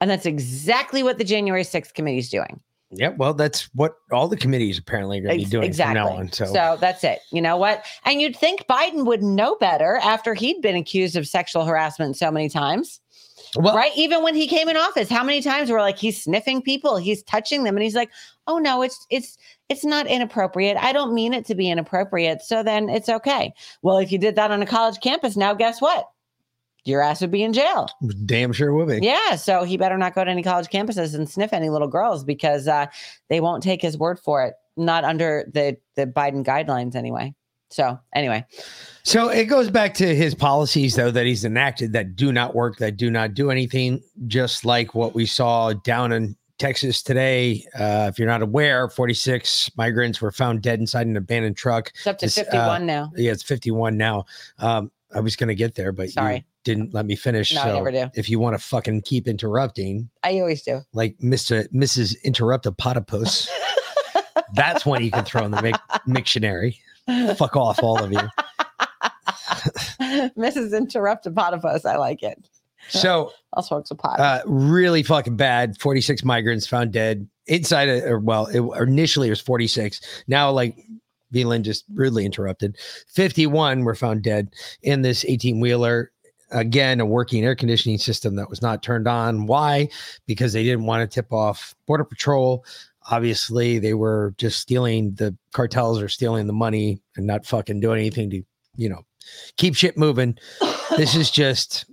And that's exactly what the January 6th committee is doing. Yeah, well, that's what all the committees apparently are going to be doing exactly. from now on. So, that's it. You know what? And you'd think Biden would know better after he'd been accused of sexual harassment so many times. Right? Even when he came in office, how many times were like he's sniffing people, he's touching them, and he's like, "Oh no, it's it's it's not inappropriate. I don't mean it to be inappropriate." So then it's okay. Well, if you did that on a college campus, now guess what? your ass would be in jail. Damn sure would be. Yeah, so he better not go to any college campuses and sniff any little girls because uh, they won't take his word for it. Not under the the Biden guidelines, anyway. So anyway, So it goes back to his policies, though, that he's enacted that do not work, that do not do anything, just like what we saw down in Texas today. Uh, if you're not aware, 46 migrants were found dead inside an abandoned truck. it's up to This, uh, 51 now. Yeah, it's 51 now. Um, I was going to get there, but Sorry. you didn't let me finish. No, I so never do. if you want to fucking keep interrupting, I always do. like Mr. Mrs. Interrupted Potipus, that's when you can throw in the mic- Mictionary. Fuck off, all of you. Mrs. Interrupted Potipus. I like it. So I'll smoke some pot. uh, really fucking bad. 46 migrants found dead inside a, or well, it, initially it was 46. Now, like VLAN just rudely interrupted. 51 were found dead in this 18 wheeler. Again, a working air conditioning system that was not turned on. Why? Because they didn't want to tip off Border Patrol. Obviously, they were just stealing the cartels are stealing the money and not fucking doing anything to, you know, keep shit moving. this is just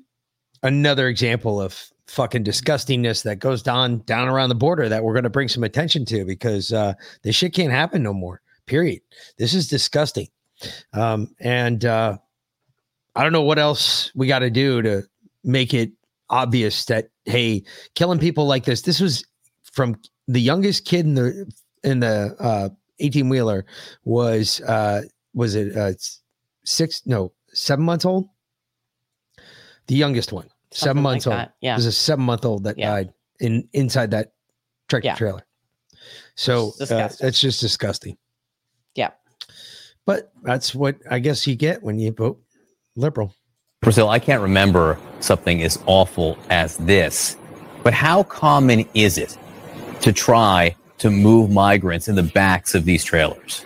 another example of fucking disgustingness that goes down down around the border that we're going to bring some attention to because uh this shit can't happen no more period this is disgusting um and uh i don't know what else we got to do to make it obvious that hey killing people like this this was from the youngest kid in the in the uh 18 wheeler was uh was it uh six no seven months old? The youngest one seven Something like months old. that, yeah. it was a seven month old that died in inside that tractor Yeah. trailer. So It's uh, it's just disgusting. Yeah. but that's what i guess you get when you vote liberal. Brazil, I can't remember something as awful as this, but how common is it to try to move migrants in the backs of these trailers?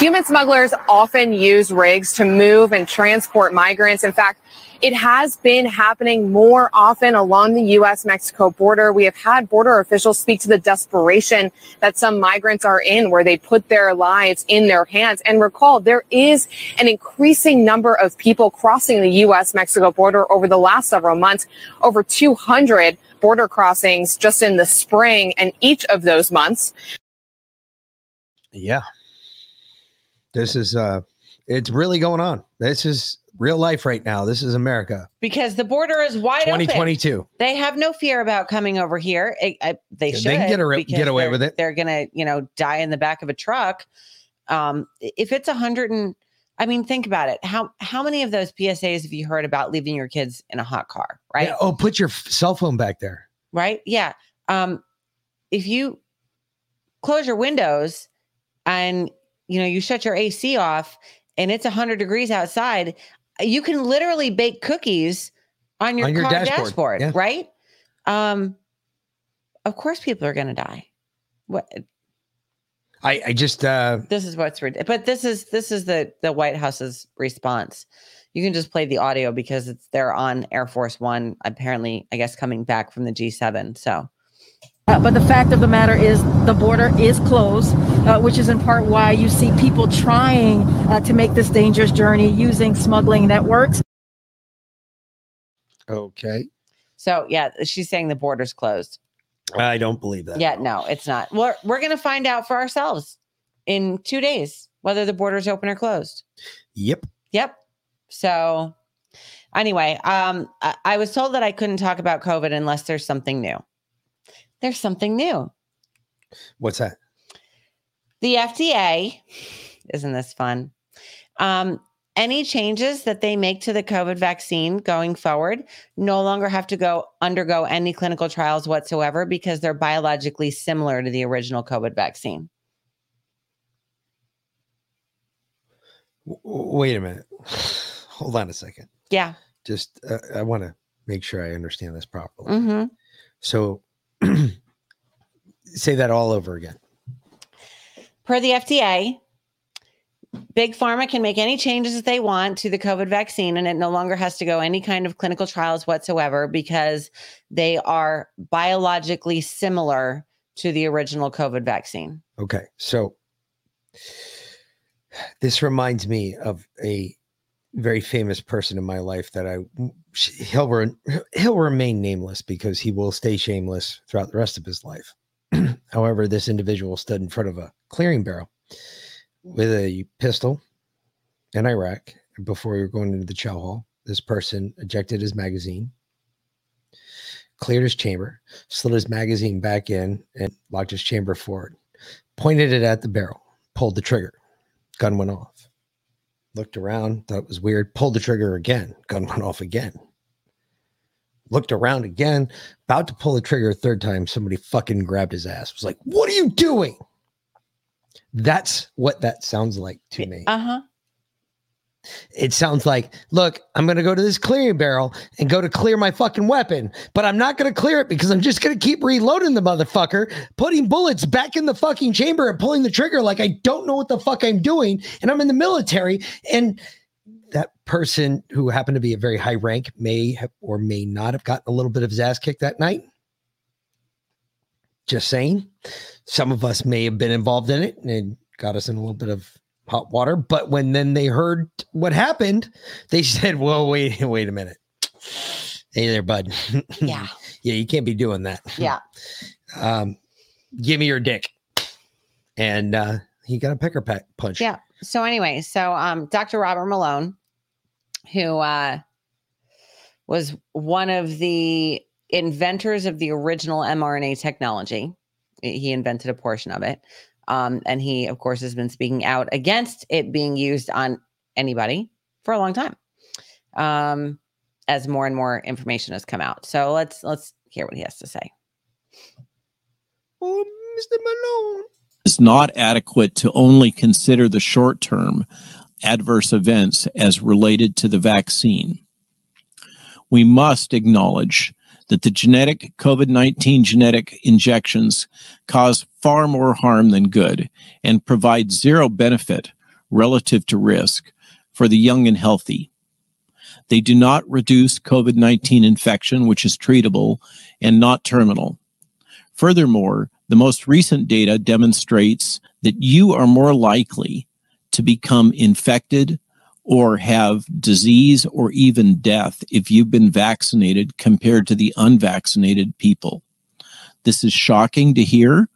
Human smugglers often use rigs to move and transport migrants. In fact, it has been happening more often along the U.S. Mexico border. We have had border officials speak to the desperation that some migrants are in, where they put their lives in their hands. And recall, there is an increasing number of people crossing the U.S. Mexico border over the last several months, over 200 border crossings just in the spring. And each of those months, yeah this is uh it's really going on this is real life right now this is america because the border is wide open. 2022 They have no fear about coming over here. I- they Yeah, should they can get a- get away with it. They're gonna, you know, die in the back of a truck. Um, if it's a hundred and, I mean, think about it. How how many of those PSAs have you heard about leaving your kids in a hot car? Right. Yeah, oh put your cell phone back there right? Yeah. Um, if you close your windows and you know you shut your AC off and it's 100 degrees outside, you can literally bake cookies on your, On your car dashboard, dashboard, yeah. right? Um, of course, people are going to die. What i i just uh this is what's but this is this is the the White House's response. You can just play the audio because it's they're on Air Force One, apparently, I guess coming back from the G7. So Uh, but the fact of the matter is, the border is closed, uh, which is in part why you see people trying uh, to make this dangerous journey using smuggling networks. okay So yeah, she's saying the border's closed. i don't believe that Yeah, no, it's not. We're we're gonna find out for ourselves in two days whether the border's open or closed. yep Yep. So anyway, um, I, I was told that I couldn't talk about COVID unless there's something new. There's something new. what's that The FDA, isn't this fun? Um, any changes that they make to the COVID vaccine going forward no longer have to go undergo any clinical trials whatsoever because they're biologically similar to the original COVID vaccine. Wait a minute hold on a second Yeah. just uh, i want to make sure i understand this properly hmm so say that all over again Per the FDA, Big Pharma can make any changes that they want to the COVID vaccine, and it no longer has to go any kind of clinical trials whatsoever because they are biologically similar to the original COVID vaccine. Okay, so this reminds me of a very famous person in my life that I he'll re- he'll remain nameless because he will stay shameless throughout the rest of his life. However, this individual stood in front of a clearing barrel with a pistol in Iraq before we were going into the chow hall. This person ejected his magazine, cleared his chamber, slid his magazine back in, and locked his chamber forward. Pointed it at the barrel, pulled the trigger, gun went off. Looked around, thought it was weird, pulled the trigger again, gun went off again. Looked around again, about to pull the trigger a third time. Somebody fucking grabbed his ass. Was like, "What are you doing?" That's what that sounds like to me. Uh huh. It sounds like, look, I'm going to go to this clearing barrel and go to clear my fucking weapon, but I'm not going to clear it because I'm just going to keep reloading the motherfucker, putting bullets back in the fucking chamber and pulling the trigger like I don't know what the fuck I'm doing. And I'm in the military. And that person who happened to be a very high rank may have or may not have gotten a little bit of his ass kicked that night. Just saying. Some of us may have been involved in it and it got us in a little bit of hot water. But when then they heard what happened, they said, "Well, wait, wait a minute. Hey there, bud. Yeah. yeah, you can't be doing that. Yeah. Um, give me your dick. And uh he got a pecker pack punch. Yeah. So anyway, so um, Dr. Robert Malone, who uh, was one of the inventors of the original mRNA technology, he invented a portion of it, um, and he, of course, has been speaking out against it being used on anybody for a long time, um, as more and more information has come out. So let's let's hear what he has to say. Oh, Mr. Malone. is not adequate to only consider the short term adverse events as related to the vaccine. We must acknowledge that the genetic COVID 19 genetic injections cause far more harm than good and provide zero benefit relative to risk for the young and healthy. They do not reduce COVID 19 infection, which is treatable and not terminal. Furthermore, the most recent data demonstrates that you are more likely to become infected or have disease or even death if you've been vaccinated compared to the unvaccinated people. This is shocking to hear,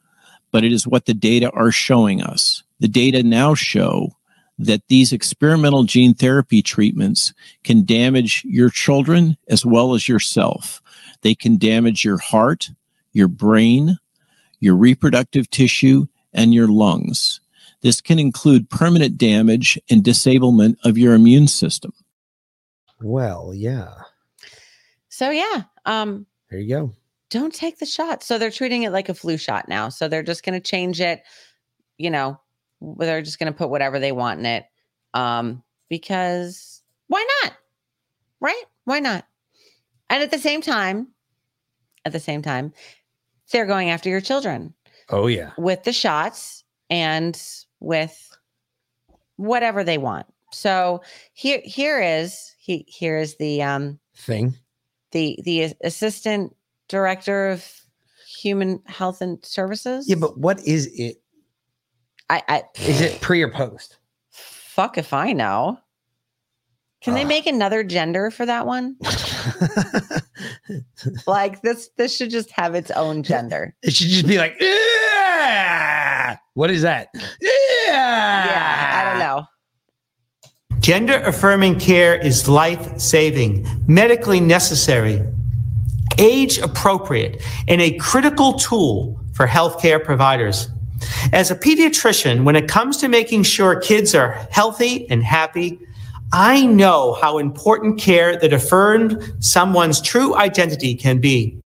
but it is what the data are showing us. The data now show that these experimental gene therapy treatments can damage your children as well as yourself. They can damage your heart, your brain, your reproductive tissue, and your lungs. This can include permanent damage and disablement of your immune system. Well, yeah. So yeah, um, There you go. don't take the shot. So they're treating it like a flu shot now. So they're just going to change it. You know, they're just going to put whatever they want in it. Um, because why not? Right? Why not? And at the same time, at the same time, they're going after your children Oh, yeah. with the shots and with whatever they want. So here here is he here is the um Thing. the the assistant director of human health and services. Yeah, but what is it? I, I Is it pre or post? fuck if I know. Can they make another gender for that one? like this this should just have its own gender. It should just be like, yeah. What is that? Yeah, I don't know. Gender affirming care is life saving, medically necessary, age appropriate, and a critical tool for healthcare providers. As a pediatrician, when it comes to making sure kids are healthy and happy, I know how important care that affirmed someone's true identity can be.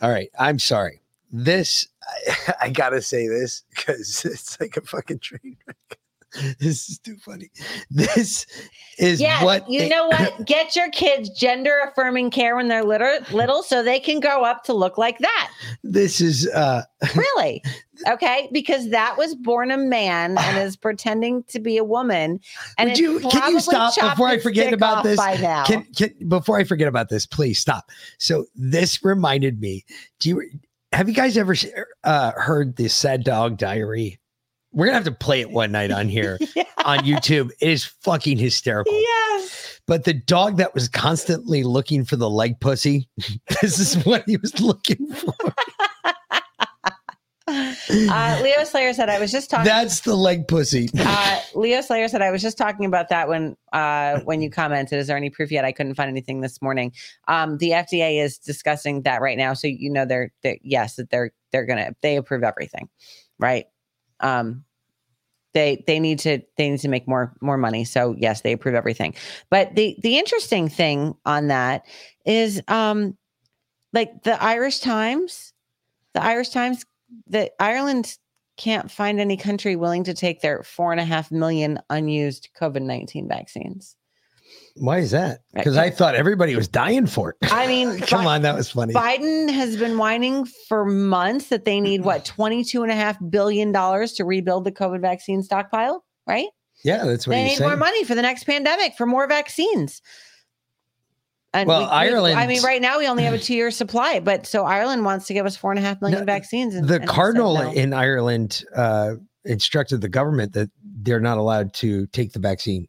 All right. I'm sorry. This, I, I gotta say this because it's like a fucking train wreck. This is too funny. This is Yes, what you know what? Get your kids gender affirming care when they're little, little, so they can grow up to look like that. This is uh Really? Okay, because that was born a man and is pretending to be a woman. And you, can you stop before I forget about this? By now. Can, can, before I forget about this, please stop. So this reminded me. Do you have you guys ever uh, heard the sad dog diary? We're gonna have to play it one night on here on YouTube. It is fucking hysterical. Yes. But the dog that was constantly looking for the leg pussy, this is what he was looking for. Uh, Leo Slayer said, I was just talking. That's the leg pussy. uh, Leo Slayer said, I was just talking about that when uh, when you commented. Is there any proof yet? I couldn't find anything this morning. Um, the FDA is discussing that right now. So, you know, they're, they're yes, that they're, they're going to, they approve everything. Right. Um, they, they need to, they need to make more, more money. So yes, they approve everything. But the, the interesting thing on that is, um, like the Irish Times, the Irish Times, that Ireland can't find any country willing to take their four and a half million unused COVID 19 vaccines. Why is that? Because I thought everybody was dying for it. I mean, Come Bi- on, that was funny. Biden has been whining for months that they need what, $22 and a half billion dollars to rebuild the COVID vaccine stockpile, right? Yeah, that's what they need saying. more money for the next pandemic for more vaccines. And Well, we- Ireland- I mean, right now we only have a two year supply, but so Ireland wants to give us four and a half million vaccines. And, the and cardinal no. in Ireland uh, instructed the government that they're not allowed to take the vaccine.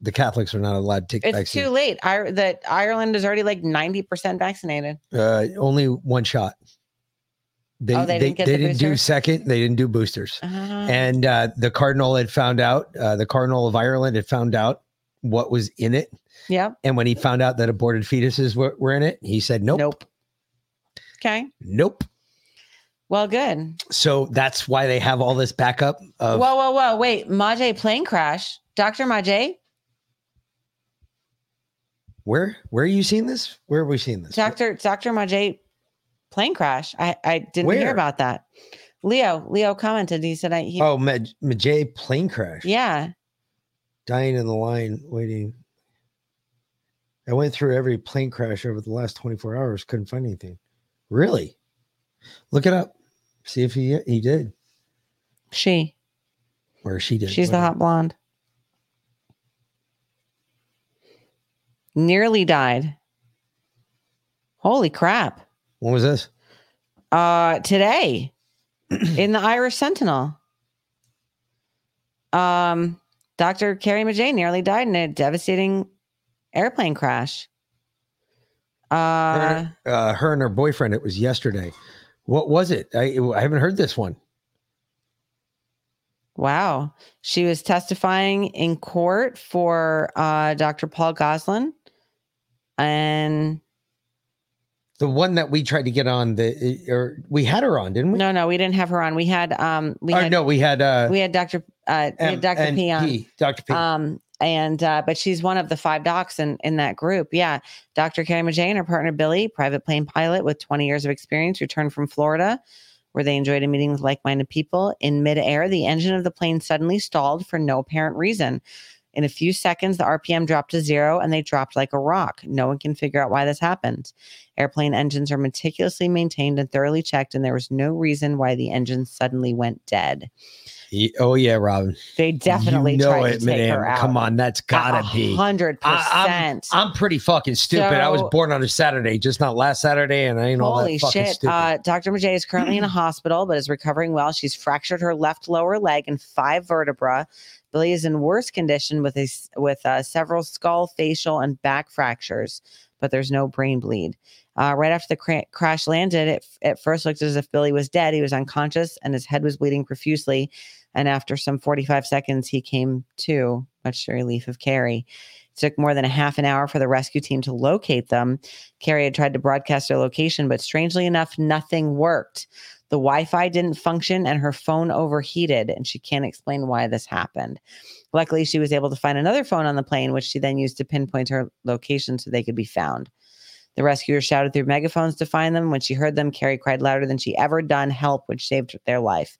The Catholics are not allowed to take the It's vaccine. too late. I, that Ireland is already like 90% vaccinated. Uh, only one shot. They, Oh, they they, didn't they the didn't do second. They didn't do boosters. Uh, And uh, the cardinal had found out. Uh, the cardinal of Ireland had found out what was in it. Yep. And when he found out that aborted fetuses were, were in it, he said, "Nope, nope, okay. nope." Well, good. So that's why they have all this backup of whoa, whoa, whoa. Wait, Madej plane crash. Dr. Madej, where where are you seeing this? Where are we seeing this? Dr. Dr. Madej plane crash. I, I didn't Where? hear about that. Leo, Leo commented. He said, I, he, Oh, Maj- Madej plane crash. yeah. Dying in the line, waiting. I went through every plane crash over the last 24 hours, couldn't find anything. Really? Look it up. See if he he did. She. Or she did. She's the hot blonde. Nearly died. Holy crap. When was this? Uh today in the Irish Sentinel. Um Dr. Carrie Madej nearly died in a devastating airplane crash. Uh her, uh, her and her boyfriend. It was yesterday. What was it? I I haven't heard this one. Wow. She was testifying in court for uh, Dr. Paul Goslin. And The one that we tried to get on the or we had her on, didn't we? no, no, we didn't have her on. We had um we oh had no, we had uh we had Dr. Uh we had Dr. P on. MNP, Dr. P. Um and uh but she's one of the five docs in in that group. Yeah. Dr. Carrie Madej and her partner Billy, private plane pilot with 20 years of experience, returned from Florida where they enjoyed a meeting with like-minded people. In midair, the engine of the plane suddenly stalled for no apparent reason. In a few seconds, the RPM dropped to zero and they dropped like a rock. No one can figure out why this happened. Airplane engines are meticulously maintained and thoroughly checked, and there was no reason why the engine suddenly went dead. Oh yeah, Robin. They definitely you know tried it, to take her man. out. Come on, that's gotta be hundred percent. I'm pretty fucking stupid. I was born on a Saturday, just not last Saturday, and I ain't all Holy that fucking shit. stupid. Uh, Dr. Madej is currently in a hospital, but is recovering well. She's fractured her left lower leg and five vertebra. Billy is in worse condition with a, with uh, several skull, facial, and back fractures, but there's no brain bleed. Uh, right after the cra- crash landed, it, it first looked as if Billy was dead. He was unconscious and his head was bleeding profusely. And after some 45 seconds, he came to, much to the relief of Carrie. It took more than a half an hour for the rescue team to locate them. Carrie had tried to broadcast their location, but strangely enough, nothing worked. The Wi Fi didn't function and her phone overheated, and she can't explain why this happened. Luckily, she was able to find another phone on the plane, which she then used to pinpoint her location so they could be found. The rescuers shouted through megaphones to find them. When she heard them, Carrie cried louder than she ever done, help, which saved their life.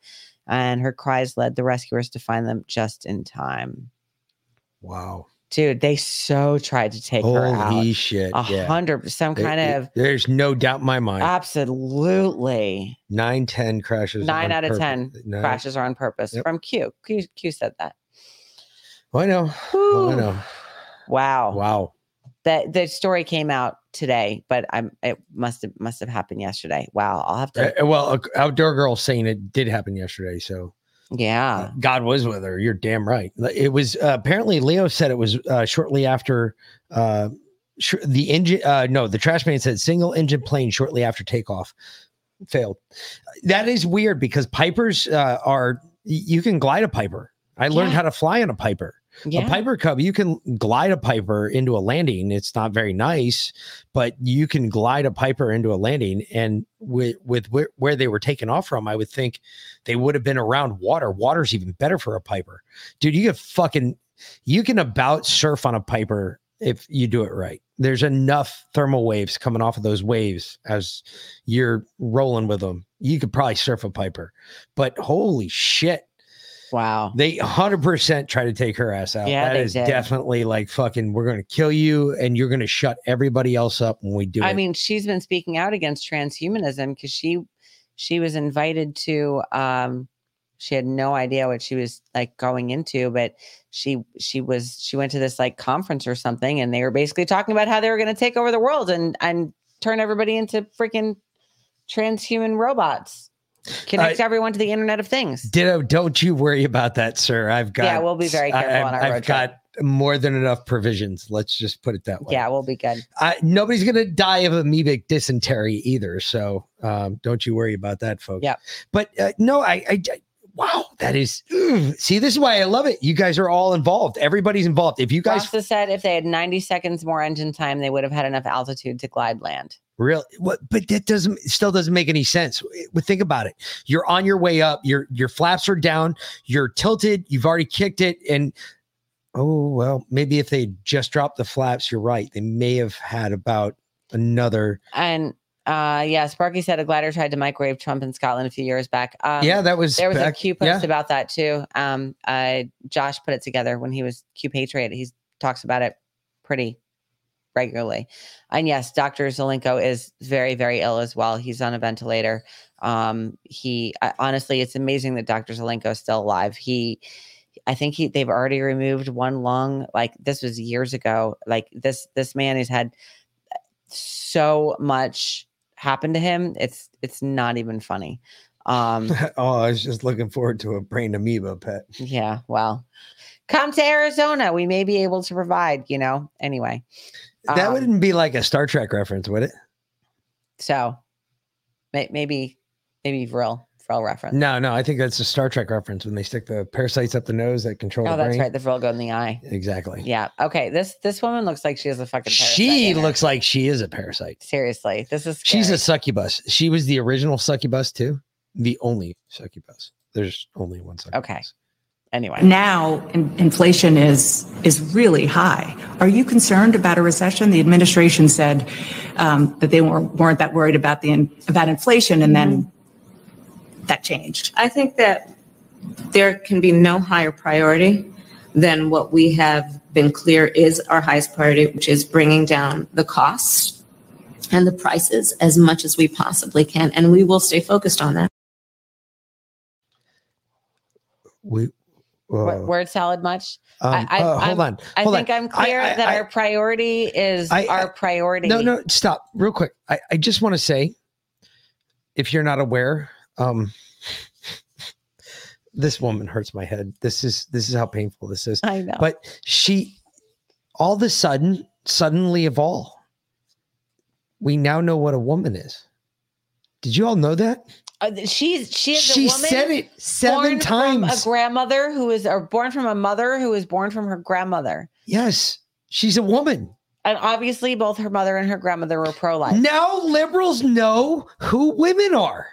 And her cries led the rescuers to find them just in time. wow. Dude, they so tried to take her out. Holy shit. A yeah. hundred, some kind it- of there's no doubt in my mind. absolutely Nine, ten crashes. nine out of purpose. ten Nine- crashes are on purpose Yep. from Q. Q. Q said that. Oh, I know. Oh, I know. Wow. Wow. That the story came out today, but I'm it must have must have happened yesterday. Wow. I'll have to Uh, well, uh, outdoor girl saying it did happen yesterday. So Yeah. God was with her. You're damn right. It was uh, apparently Leo said it was uh, shortly after uh, sh- the engine. Uh, no, the trash man said single engine plane shortly after takeoff failed. That is weird because Pipers uh, are you can glide a Piper. I learned Yeah. how to fly on a Piper. Yeah. A Piper Cub, you can glide a Piper into a landing. It's not very nice, but you can glide a Piper into a landing. And with with where, where they were taken off from, I would think they would have been around water. Water's even better for a Piper, dude. You can fucking you can about surf on a Piper if you do it right. There's enough thermal waves coming off of those waves as you're rolling with them. You could probably surf a Piper, but holy shit. Wow. They 100% try to take her ass out. Yeah, that is did. definitely like fucking, we're going to kill you and you're going to shut everybody else up when we do it. I it. mean, she's been speaking out against transhumanism because she she was invited to um she had no idea what she was like going into, but she she was she went to this like conference or something and they were basically talking about how they were gonna take over the world and and turn everybody into freaking transhuman robots. Connect everyone to the internet of things. Ditto, don't you worry about that, sir. I've got, Yeah, we'll be very careful on I've, our I've road trip. got more than enough provisions. Let's just put it that way. Yeah, we'll be good. I, nobody's going to die of amoebic dysentery either. So um, don't you worry about that, folks. Yeah. But uh, no, I, I, I- wow, that is, ugh. see, this is why I love it. You guys are all involved. Everybody's involved. If you guys Rasta said if they had 90 seconds more engine time, they would have had enough altitude to glide land. Really? What? But that doesn't still doesn't make any sense. But think about it. You're on your way up. Your your flaps are down. You're tilted. You've already kicked it. And oh well, maybe if they just dropped the flaps, you're right. They may have had about another. And uh yeah, Sparky said a glider tried to microwave Trump in Scotland a few years back. Um, Yeah, that was there was a back- Q post yeah. about that too. Um uh Josh put it together when he was Q Patriot. He talks about it pretty regularly. And yes, Dr. Zelenko is very, very ill as well. He's on a ventilator. Um, he I, honestly, it's amazing that Dr. Zelenko is still alive. He, I think he they've already removed one lung. Like this was years ago. Like this this man has had so much happen to him. It's it's not even funny. Um, oh, I was just looking forward to a brain amoeba pet. yeah. Well, come to Arizona. We may be able to provide. You know. Anyway. That Um, wouldn't be like a Star Trek reference, would it? So may, maybe maybe Vril Vril reference. No, no. I think that's a Star Trek reference when they stick the parasites up the nose that control Oh, the that's brain. right. The Vril go in the eye. Exactly. Yeah. Okay. This this woman looks like she has a fucking. parasite She looks like she is a parasite. seriously. This is She's a succubus. She was the original succubus too. The only succubus. There's only one succubus. okay. Anyway. Now, in- inflation is is really high. Are you concerned about a recession? The administration said um, that they weren't, weren't that worried about the in, about inflation, and then that changed. I think that there can be no higher priority than what we have been clear is our highest priority, which is bringing down the costs and the prices as much as we possibly can. And we will stay focused on that. We Word, word salad much? Um, I, I, uh, hold I'm- on, I think on. I'm clear I- I- that I- our priority is I- our priority. No, no, stop real quick. I, I just want to say, if you're not aware, um, this woman hurts my head. This is this is how painful this is. I know. But she, all of a sudden, suddenly of all, we now know what a woman is. Did you all know that? Uh, she's she is She a woman said it seven times. a grandmother who is or born from a mother who is born from her grandmother. Yes, she's a woman. And obviously both her mother and her grandmother were pro-life. Now liberals know who women are.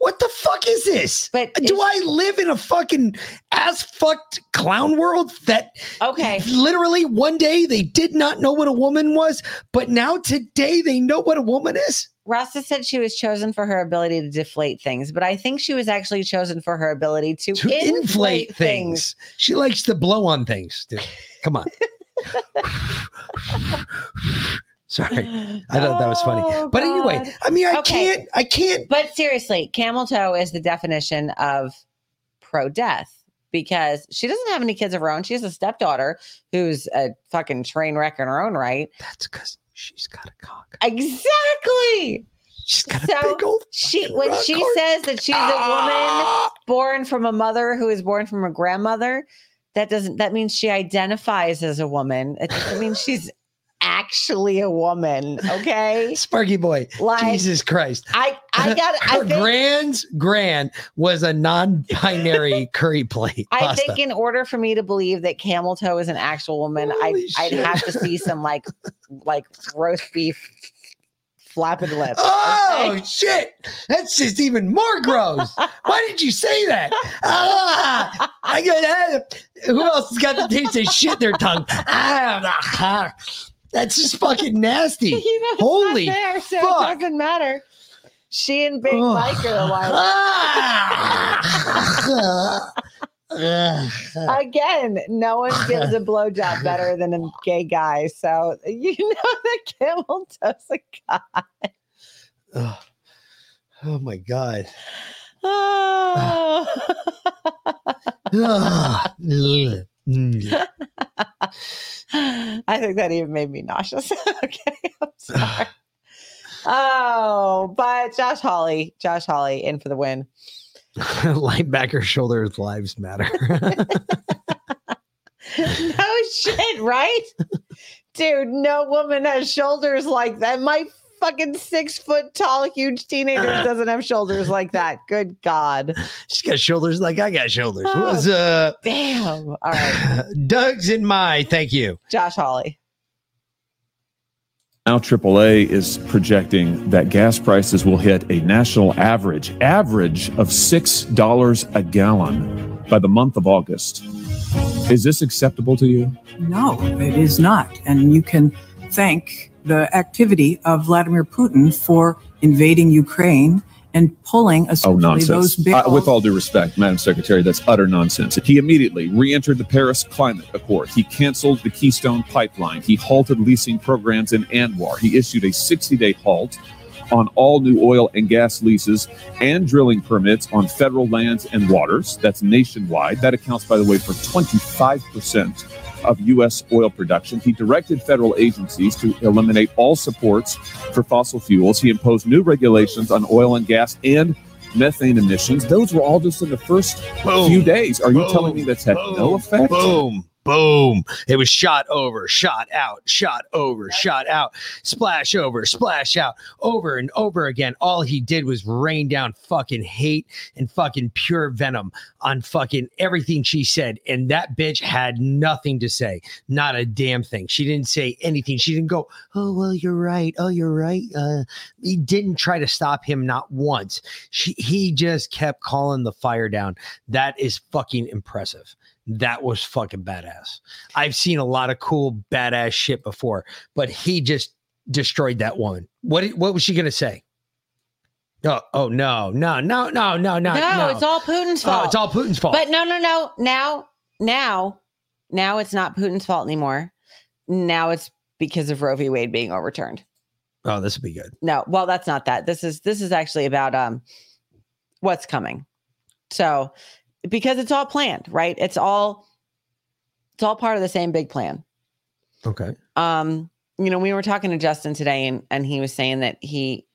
What the fuck is this? But do I live in a fucking ass fucked clown world that okay literally one day they did not know what a woman was, but now today they know what a woman is? Rasta said she was chosen for her ability to deflate things, but I think she was actually chosen for her ability to, To inflate, things. She likes to blow on things, dude. Come on. Sorry. I thought that was funny. Oh, but anyway, I mean, I Okay. can't, I can't. But seriously, camel toe is the definition of pro death because she doesn't have any kids of her own. She has a stepdaughter who's a fucking train wreck in her own right. That's because she's got a cock. Exactly. She's got so she when she says that she's a Ah! woman born from a mother who is born from a grandmother, that doesn't that means she identifies as a woman. It doesn't mean she's actually a woman. Okay. Sparky boy. Like- Jesus Christ. I I got I Her think grand's grand was a non-binary curry plate. I pasta. think in order for me to believe that camel toe is an actual woman, I I'd have to see some like like roast beef flapping lips. Oh okay? shit! That's just even more gross. Why did you say that? Ah, I got that. Who else has got the taste of shit in their tongue? Ah, that's just fucking nasty. You know, Holy there, so fuck. it doesn't matter. She and Big Oh. Mike are like ah. again. No one gives a blowjob better than a gay guy. So you know that camel does a guy. oh, oh my god. Oh. Mm. I think that even made me nauseous. okay, I'm sorry. Oh, but Josh Hawley, Josh Hawley in for the win. Linebacker shoulders lives matter. no shit, right? Dude, no woman has shoulders like that. My fucking six foot tall, huge teenager doesn't have shoulders like that. Good God. She's got shoulders like I got shoulders. Oh, What's up? Damn. All right. Doug's in my thank you. Josh Hawley. Now, AAA is projecting that gas prices will hit a national average, average of $6 a gallon by the month of August. Is this acceptable to you? No, it is not. And you can thank the activity of Vladimir Putin for invading Ukraine and pulling Oh, nonsense. those Uh, with all due respect, Madam Secretary, that's utter nonsense. He immediately re entered the Paris Climate Accord. He canceled the Keystone Pipeline. He halted leasing programs in ANWR. He issued a 60 day halt on all new oil and gas leases and drilling permits on federal lands and waters. That's nationwide. That accounts, by the way, for 25% of U.S. oil production. He directed federal agencies to eliminate all supports for fossil fuels. He imposed new regulations on oil and gas and methane emissions. Those were all just in the first few days. Are you telling me that's had no effect? Boom. Boom. It was shot over, shot out, shot over, shot out, splash over, splash out, over and over again. All he did was rain down fucking hate and fucking pure venom on fucking everything she said. And that bitch had nothing to say. Not a damn thing. She didn't say anything. She didn't go, Oh, well, you're right. Oh, you're right. Uh, he didn't try to stop him not once. She, he just kept calling the fire down. That is fucking impressive. That was fucking badass. I've seen a lot of cool badass shit before, but he just destroyed that woman. What what was she gonna say? Oh, oh no, no, no, no, no, no. No, it's all Putin's Oh, fault. it's all Putin's fault. But no, no, no. Now, now, now it's not Putin's fault anymore. Now it's because of Roe v. Wade being overturned. oh, this would be good. No, well, that's not that. This is this is actually about um what's coming. So because it's all planned, right? It's all it's all part of the same big plan. Okay. Um, you know, we were talking to Justin today and and he was saying that he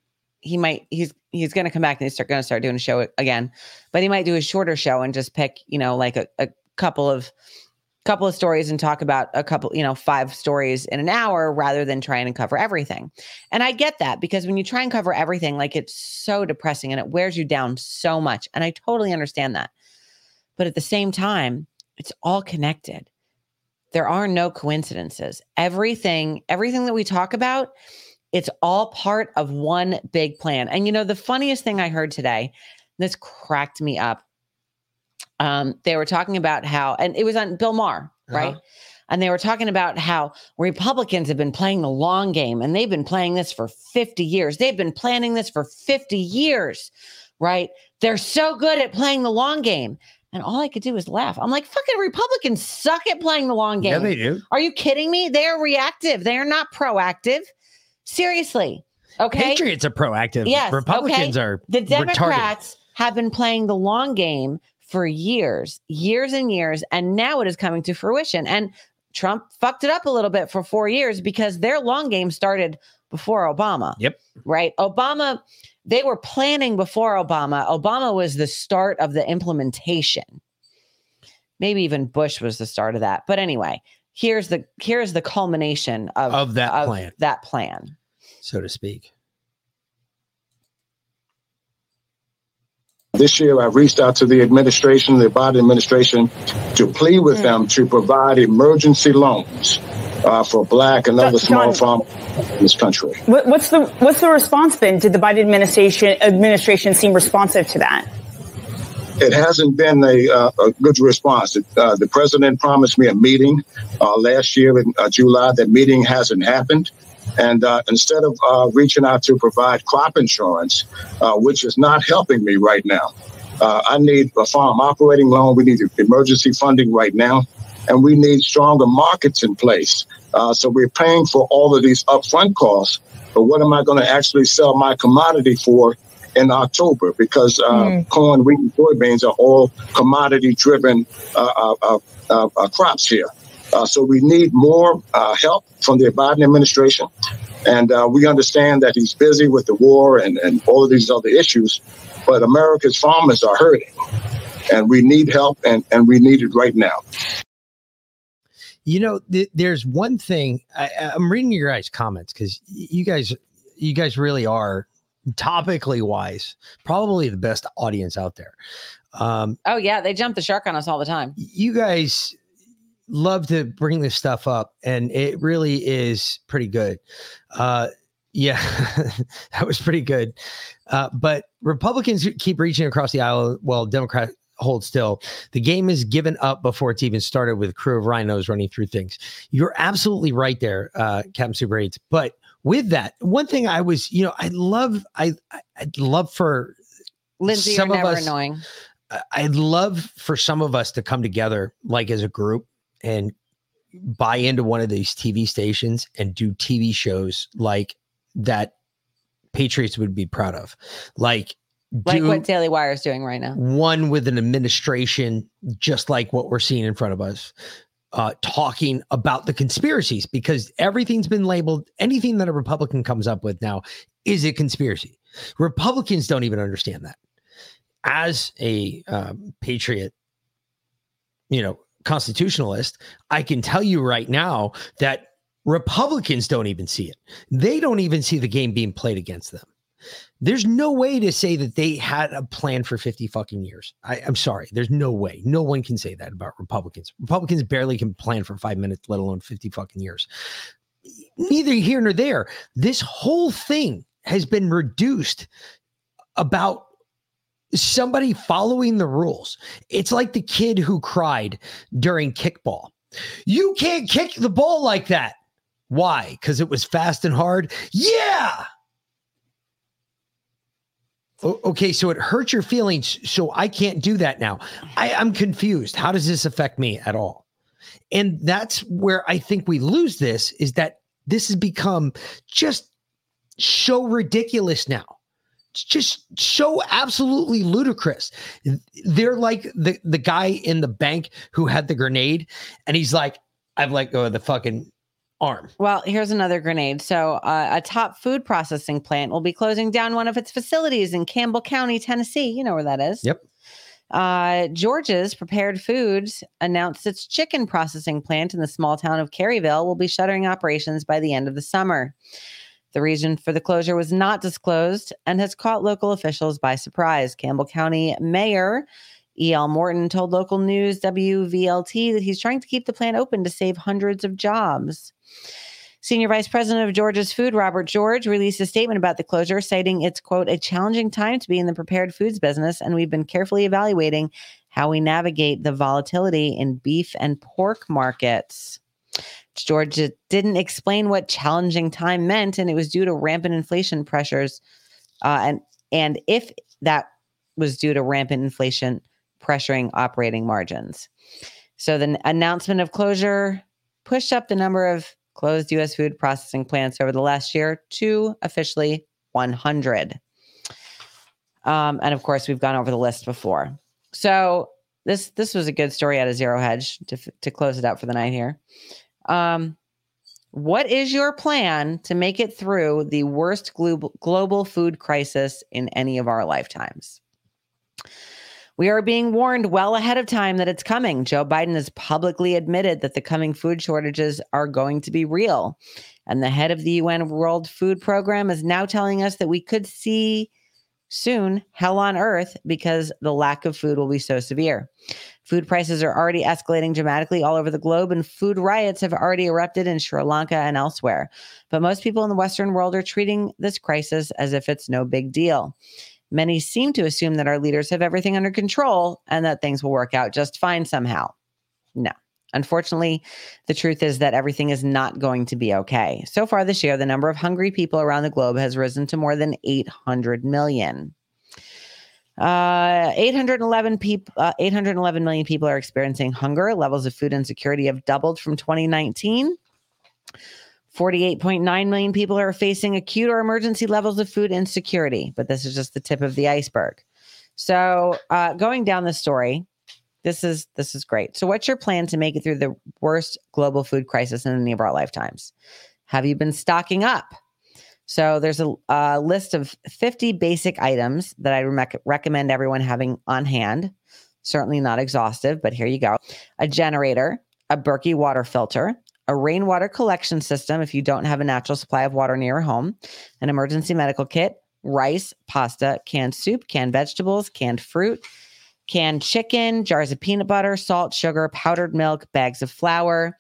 he might he's he's gonna come back and he's start gonna start doing a show again, but he might do a shorter show and just pick, you know, like a, a couple of couple of stories and talk about a couple, you know, five stories in an hour rather than trying to cover everything. And I get that because when you try and cover everything, like it's so depressing and it wears you down so much. And I totally understand that. But at the same time, it's all connected. There are no coincidences. Everything, everything that we talk about, it's all part of one big plan. And you know, the funniest thing I heard today, this cracked me up. Um, they were talking about how, and it was on Bill Maher, right? Uh-huh. And they were talking about how Republicans have been playing the long game and they've been playing this for 50 years. They've been planning this for 50 years, right? They're so good at playing the long game. And all I could do was laugh. I'm like, fucking Republicans suck at playing the long game. Yeah, they do. Are you kidding me? They are reactive. They are not proactive. Seriously. Okay. Patriots are proactive. Yes. Republicans okay. are the retarded. Democrats have been playing the long game for years, years and years, and now it is coming to fruition. And Trump fucked it up a little bit for four years because their long game started before Obama. Yep. Right. Obama, they were planning before Obama. Obama was the start of the implementation. Maybe even Bush was the start of that. But anyway, here's the here's the culmination of, Of that plan. That plan. so to speak. This year, I've reached out to the administration, the Biden administration, to plead with hmm. them to provide emergency loans uh, for black and other small farmers in this country. What's the what's the response been? Did the Biden administration administration seem responsive to that? It hasn't been a, uh, a good response. Uh, the president promised me a meeting uh, last year in uh, July. That meeting hasn't happened. And uh, instead of uh, reaching out to provide crop insurance, uh, which is not helping me right now, uh, I need a farm operating loan. We need emergency funding right now. And we need stronger markets in place. Uh, so we're paying for all of these upfront costs. But what am I going to actually sell my commodity for in October? Because uh, corn, wheat, and soybeans are all commodity driven uh, uh, uh, uh, crops here. Uh, so we need more uh, help from the Biden administration. And uh, we understand that he's busy with the war and, and all of these other issues, but America's farmers are hurting. And we need help, and, and we need it right now. You know, th- there's one thing I, I'm reading your guys' comments because you guys, you guys really are topically wise, probably the best audience out there. Um, Oh yeah, they jump the shark on us all the time. you guys love to bring this stuff up, and it really is pretty good. Uh, yeah, that was pretty good. Uh, but Republicans keep reaching across the aisle while Democrats hold still. The game is given up before it's even started with a crew of rhinos running through things. You're absolutely right there, uh, Captain Super 8. But with that, one thing I was, you know, I love, I, I'd love for Lindsay, some you're of never us- annoying. I'd love for some of us to come together, like as a group, and buy into one of these TV stations and do TV shows like that Patriots would be proud of. Like, Like what Daily Wire is doing right now. one with an administration just like what we're seeing in front of us. Uh, talking about the conspiracies because everything's been labeled anything that a Republican comes up with now is a conspiracy. Republicans don't even understand that. As a um, patriot, you know, constitutionalist, I can tell you right now that Republicans don't even see it. They don't even see the game being played against them. There's no way to say that they had a plan for 50 fucking years. I, I'm sorry. There's no way. No one can say that about Republicans. Republicans barely can plan for five minutes, let alone 50 fucking years. Neither here nor there. This whole thing has been reduced about somebody following the rules. It's like the kid who cried during kickball. You can't kick the ball like that. Why? Because it was fast and hard? Yeah. Okay, so it hurts your feelings. So I can't do that now. I, I'm confused. How does this affect me at all? And that's where I think we lose this is that this has become just so ridiculous now. Just so absolutely ludicrous. They're like the, the guy in the bank who had the grenade, and he's like, I've let go of the fucking arm. Well, here's another grenade. So, uh, a top food processing plant will be closing down one of its facilities in Campbell County, Tennessee. You know where that is. Yep. Uh, George's Prepared Foods announced its chicken processing plant in the small town of Caryville will be shuttering operations by the end of the summer. The reason for the closure was not disclosed and has caught local officials by surprise. Campbell County Mayor E.L. Morton told local news WVLT that he's trying to keep the plant open to save hundreds of jobs. Senior Vice President of George's Food, Robert George, released a statement about the closure, citing it's, quote, a challenging time to be in the prepared foods business, and we've been carefully evaluating how we navigate the volatility in beef and pork markets. Georgia didn't explain what challenging time meant, and it was due to rampant inflation pressures. Uh, and and if that was due to rampant inflation pressuring operating margins. So the announcement of closure pushed up the number of closed U.S. food processing plants over the last year to officially 100. Um, and of course, we've gone over the list before. So this this was a good story out of Zero Hedge to to close it out for the night here. Um, What is your plan to make it through the worst global food crisis in any of our lifetimes? We are being warned well ahead of time that it's coming. Joe Biden has publicly admitted that the coming food shortages are going to be real. And the head of the UN World Food Program is now telling us that we could see soon hell on earth because the lack of food will be so severe. Food prices are already escalating dramatically all over the globe, and food riots have already erupted in Sri Lanka and elsewhere. But most people in the Western world are treating this crisis as if it's no big deal. Many seem to assume that our leaders have everything under control and that things will work out just fine somehow. No. Unfortunately, the truth is that everything is not going to be okay. So far this year, the number of hungry people around the globe has risen to more than 800 million. Uh, 811 people, uh, 811 million people are experiencing hunger. Levels of food insecurity have doubled from 2019. 48.9 million people are facing acute or emergency levels of food insecurity, but this is just the tip of the iceberg. So, uh, going down the story, this is this is great. So, what's your plan to make it through the worst global food crisis in any of our lifetimes? Have you been stocking up? So, there's a, a list of 50 basic items that I rec- recommend everyone having on hand. Certainly not exhaustive, but here you go: a generator, a Berkey water filter, a rainwater collection system if you don't have a natural supply of water near your home, an emergency medical kit, rice, pasta, canned soup, canned vegetables, canned fruit, canned chicken, jars of peanut butter, salt, sugar, powdered milk, bags of flour,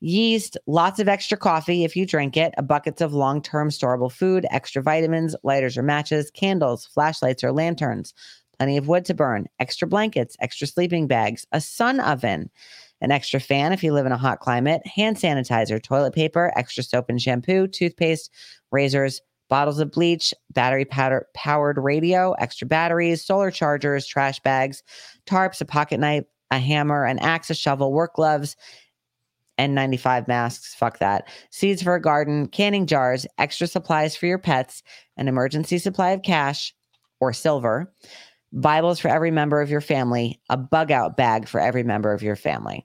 yeast, lots of extra coffee if you drink it, buckets of long-term storable food, extra vitamins, lighters or matches, candles, flashlights or lanterns, plenty of wood to burn, extra blankets, extra sleeping bags, a sun oven, an extra fan if you live in a hot climate, hand sanitizer, toilet paper, extra soap and shampoo, toothpaste, razors, bottles of bleach, battery powder, powered radio, extra batteries, solar chargers, trash bags, tarps, a pocket knife, a hammer, an axe, a shovel, work gloves, N95 masks, fuck that. Seeds for a garden, canning jars, extra supplies for your pets, an emergency supply of cash or silver, Bibles for every member of your family, a bug out bag for every member of your family.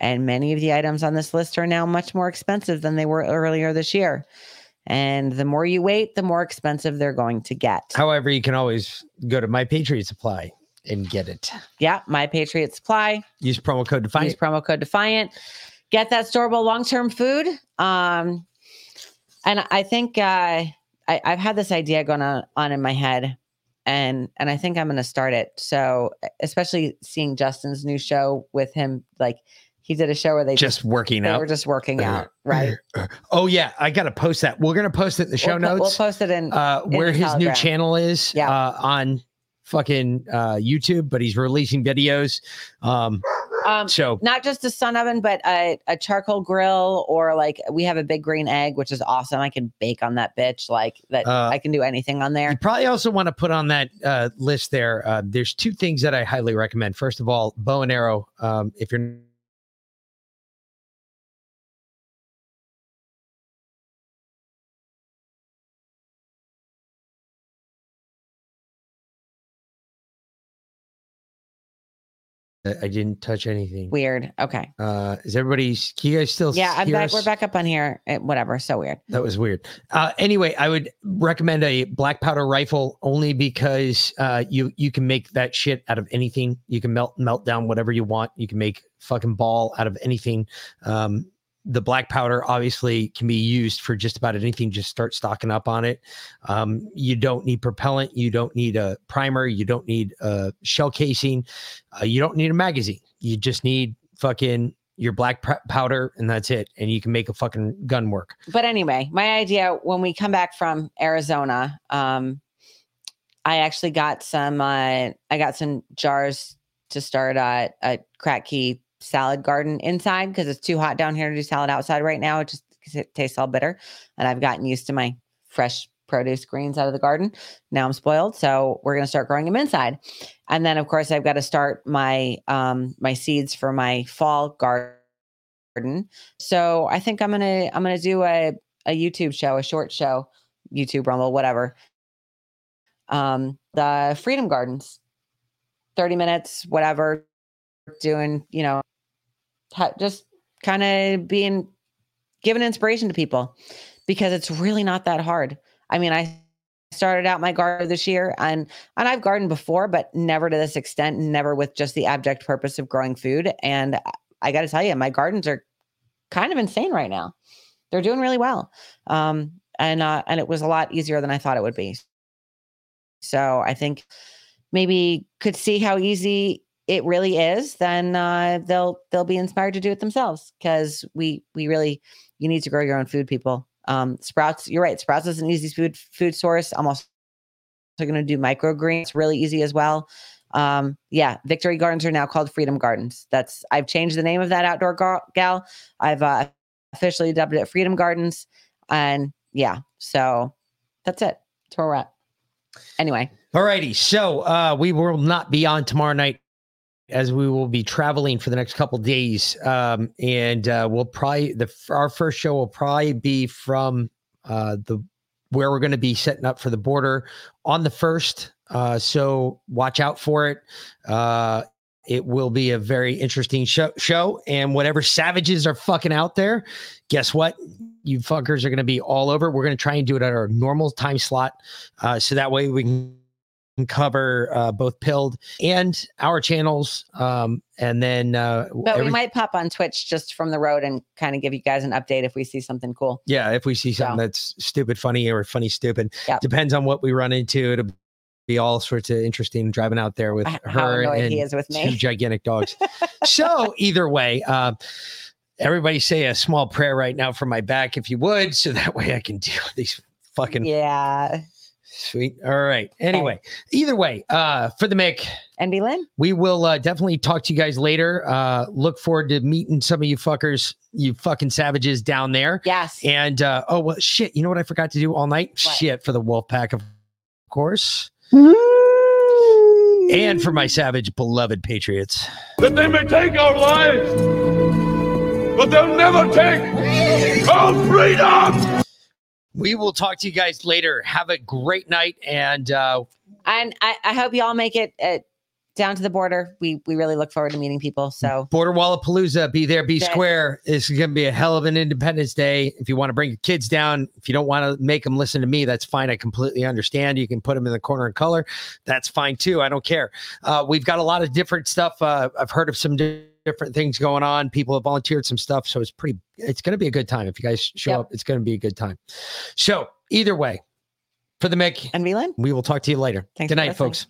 And many of the items on this list are now much more expensive than they were earlier this year. And the more you wait, the more expensive they're going to get. However, you can always go to My Patriot Supply and get it. Yeah, My Patriot Supply. Use promo code Defiant. Use promo code Defiant. Get that storable long term food. Um, and I think uh, I, I've had this idea going on, on in my head, and and I think I'm going to start it. So, especially seeing Justin's new show with him, like he did a show where they Just working out. they out. were just working out, right? Oh yeah, I gotta post that. We're gonna post it in the show We'll po- notes. We'll post it in uh, in where the his new channel is Yeah. uh, on fucking uh, YouTube, but he's releasing videos. Um, Um, so not just a sun oven, but a, a charcoal grill, or like we have a big green egg, which is awesome. I can bake on that bitch. Like that, Uh, I can do anything on there. You probably also want to put on that uh, list there. Uh, there's two things that I highly recommend. First of all, bow and arrow. Um, if you're I didn't touch anything. Weird. Okay. Uh, is everybody? Can you guys still? Yeah, I'm back. us? We're back up on here. Eh, whatever. So weird. That was weird. Uh, anyway, I would recommend a black powder rifle only because uh, you you can make that shit out of anything. You can melt melt down whatever you want. You can make fucking ball out of anything. Um, the black powder obviously can be used for just about anything. Just start stocking up on it. Um, you don't need propellant. You don't need a primer. You don't need a shell casing. Uh, you don't need a magazine. You just need fucking your black powder, and that's it. And you can make a fucking gun work. But anyway, my idea when we come back from Arizona, um, I actually got some. Uh, I got some jars to start at, a crack key salad garden inside because it's too hot down here to do salad outside right now. It just it tastes all bitter, and I've gotten used to my fresh produce greens out of the garden. Now I'm spoiled, so we're gonna start growing them inside. And then, of course, I've got to start my um, my seeds for my fall garden. So I think I'm gonna I'm gonna do a a YouTube show, a short show, YouTube Rumble, whatever. Um, the Freedom Gardens, thirty minutes, whatever, doing you know, just kind of being giving inspiration to people because it's really not that hard. I mean, I started out my garden this year and and I've gardened before, but never to this extent, never with just the abject purpose of growing food. And I- got to tell you, my gardens are kind of insane right now. They're doing really well, um, and uh, and it was a lot easier than I thought it would be. So I think maybe could see how easy it really is, then uh, they'll they'll be inspired to do it themselves because we we really you need to grow your own food, people. Um, Sprouts, you're right. Sprouts is an easy food food source. I'm also going to do microgreens, really easy as well. Um, yeah, Victory Gardens are now called Freedom Gardens. That's I've changed the name of that outdoor gar- gal. I've uh, officially dubbed it Freedom Gardens, and yeah, so that's it. That's where we're at. Anyway, All righty. So uh, we will not be on tomorrow night as we will be traveling for the next couple days. Um, and uh, we'll probably, the our first show will probably be from uh, the where we're going to be setting up for the border on the first. Uh, so watch out for it. Uh, it will be a very interesting show, show. And whatever savages are fucking out there, guess what? You fuckers are going to be all over. We're going to try and do it at our normal time slot. Uh, so that way we can cover uh, both Pilled and our channels. Um, and then, uh, but every- we might pop on Twitch just from the road and kind of give you guys an update if we see something cool. yeah, if we see something So- that's stupid funny or funny stupid, Yep. depends on what we run into. It'll be all sorts of interesting driving out there with how her and he is with me. two gigantic dogs. so either way, uh, everybody say a small prayer right now for my back, if you would, so that way I can deal with these fucking yeah. Sweet. All right. Anyway, either way, uh, for the Mick and B Lynn, we will uh, definitely talk to you guys later. Uh, look forward to meeting some of you fuckers, you fucking savages down there. Yes. And uh, oh well, shit. You know what I forgot to do all night? Shit for the wolf pack, of course. And for my savage beloved patriots. that they may take our lives, but they'll never take our freedom. We will talk to you guys later. Have a great night and uh, And I, I hope you all make it uh, down to the border. We we really look forward to meeting people. So Border Wallapalooza, be there, be square. This is going to be a hell of an Independence Day. If you want to bring your kids down, if you don't want to make them listen to me, that's fine. I completely understand. You can put them in the corner in color. That's fine too. I don't care. Uh, we've got a lot of different stuff. Uh, I've heard of some di- different things going on. People have volunteered some stuff. So it's pretty, it's going to be a good time. If you guys show Yep. up, it's going to be a good time. So either way, for the Mick and Vlin, we will talk to you later. Thanks good night, folks.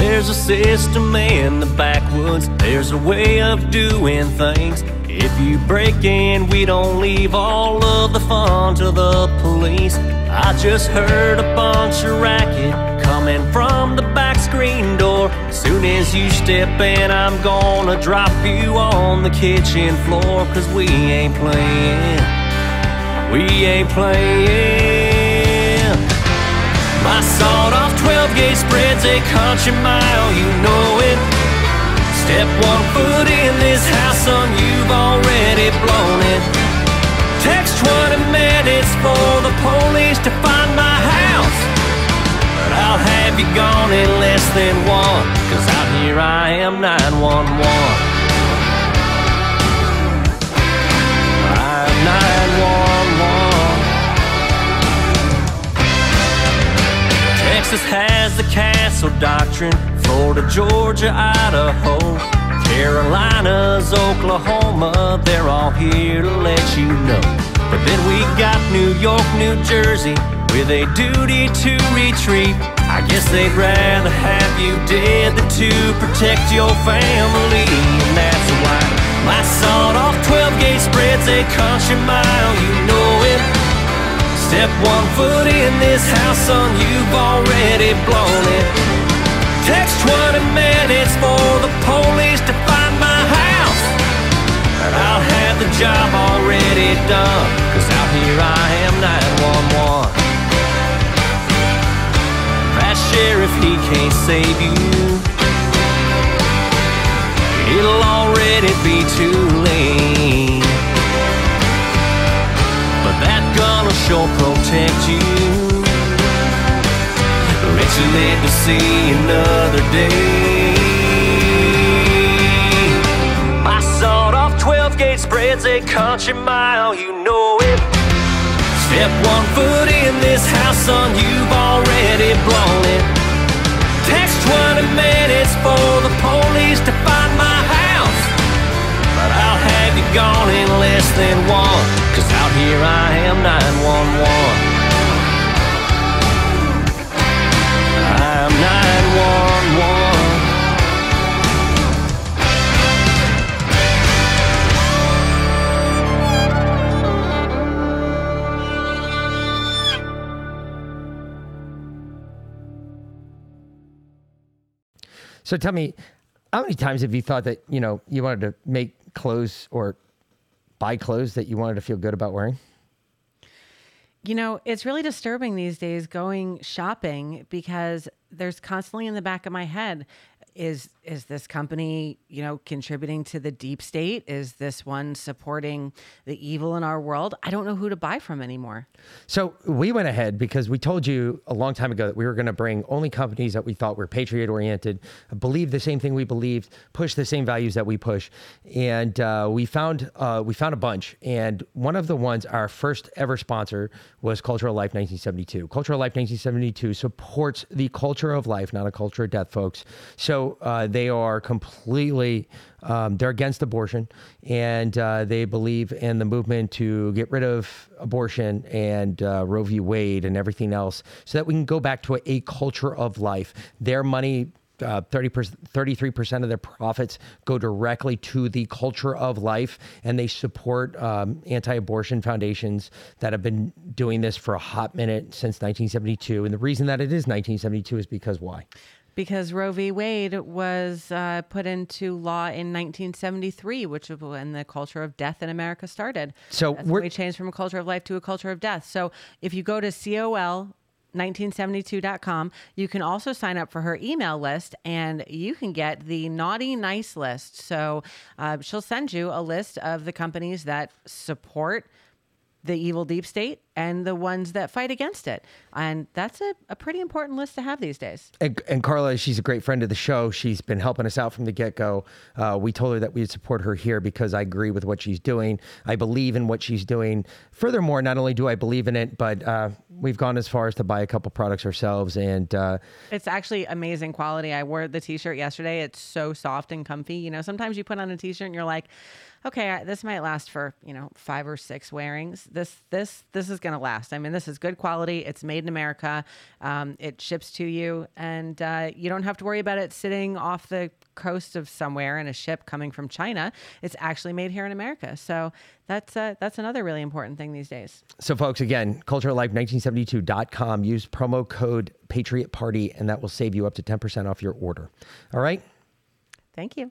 There's a system in the backwoods, there's a way of doing things. If you break in, we don't leave all of the fun to the police. I just heard a bunch of racket coming from the back screen door. Soon as you step in, I'm gonna drop you on the kitchen floor, cause we ain't playing. We ain't playing. My sawed off 12 gauge spreads a country mile, you know it. Step one foot in this house, son, you've already blown it. Text 20 minutes for the police to find my house. But I'll have you gone in less than one, cause out here I am 911. I'm 911. Texas has the castle doctrine, Florida, Georgia, Idaho, Carolinas, Oklahoma, they're all here to let you know. But then we got New York, New Jersey, with a duty to retreat. I guess they'd rather have you dead than to protect your family, and that's why my sawed off 12 gauge spreads a country mile, you know. Step one foot in this house, son, you've already blown it. Text 20 minutes for the police to find my house. I'll have the job already done, cause out here I am 911. That sheriff, he can't save you. It'll already be too you live to see another day. My sawed off 12 gauge spreads a country mile, you know it. Step one foot in this house, son, you've already blown it. Text 20 minutes for the police to find my house. But I'll have you gone in less than one, cause out here I am 911. So tell me, how many times have you thought that you know you wanted to make clothes or buy clothes that you wanted to feel good about wearing? You know, it's really disturbing these days going shopping because there's constantly in the back of my head is is this company, you know, contributing to the deep state? Is this one supporting the evil in our world? I don't know who to buy from anymore. So we went ahead because we told you a long time ago that we were going to bring only companies that we thought were patriot oriented, believe the same thing we believed, push the same values that we push, and uh, we found uh, we found a bunch. And one of the ones, our first ever sponsor, was Cultural Life 1972. Cultural Life 1972 supports the culture of life, not a culture of death, folks. So uh, they are completely um, they're against abortion. And uh, they believe in the movement to get rid of abortion and uh, roe v. Wade and everything else so that we can go back to a, a culture of life. Their money uh, 30 33% of their profits go directly to the culture of life. And they support um, anti-abortion foundations that have been doing this for a hot minute since 1972 and the reason that it is 1972 is because why Because Roe v. Wade was uh, put into law in 1973, which was when the culture of death in America started. So we changed from a culture of life to a culture of death. So if you go to COL 1972.com. You can also sign up for her email list and you can get the naughty nice list. So uh, she'll send you a list of the companies that support the evil deep state and the ones that fight against it. And that's a, a pretty important list to have these days. And, and Carla, she's a great friend of the show. She's been helping us out from the get go. Uh, we told her that we'd support her here because I agree with what she's doing. I believe in what she's doing. Furthermore, not only do I believe in it, but uh, we've gone as far as to buy a couple products ourselves. And uh, It's actually amazing quality. I wore the t-shirt yesterday. It's so soft and comfy. You know, sometimes you put on a t-shirt and you're like, okay, I- this might last for, you know, five or six wearings. This this this is going to last. I mean, this is good quality. It's made in America. Um, it ships to you and uh, you don't have to worry about it sitting off the coast of somewhere in a ship coming from China. It's actually made here in America. So that's uh, that's another really important thing these days. so, folks, again, culturelife1972.com. Use promo code Patriot Party, and that will save you up to 10% off your order. All right? Thank you.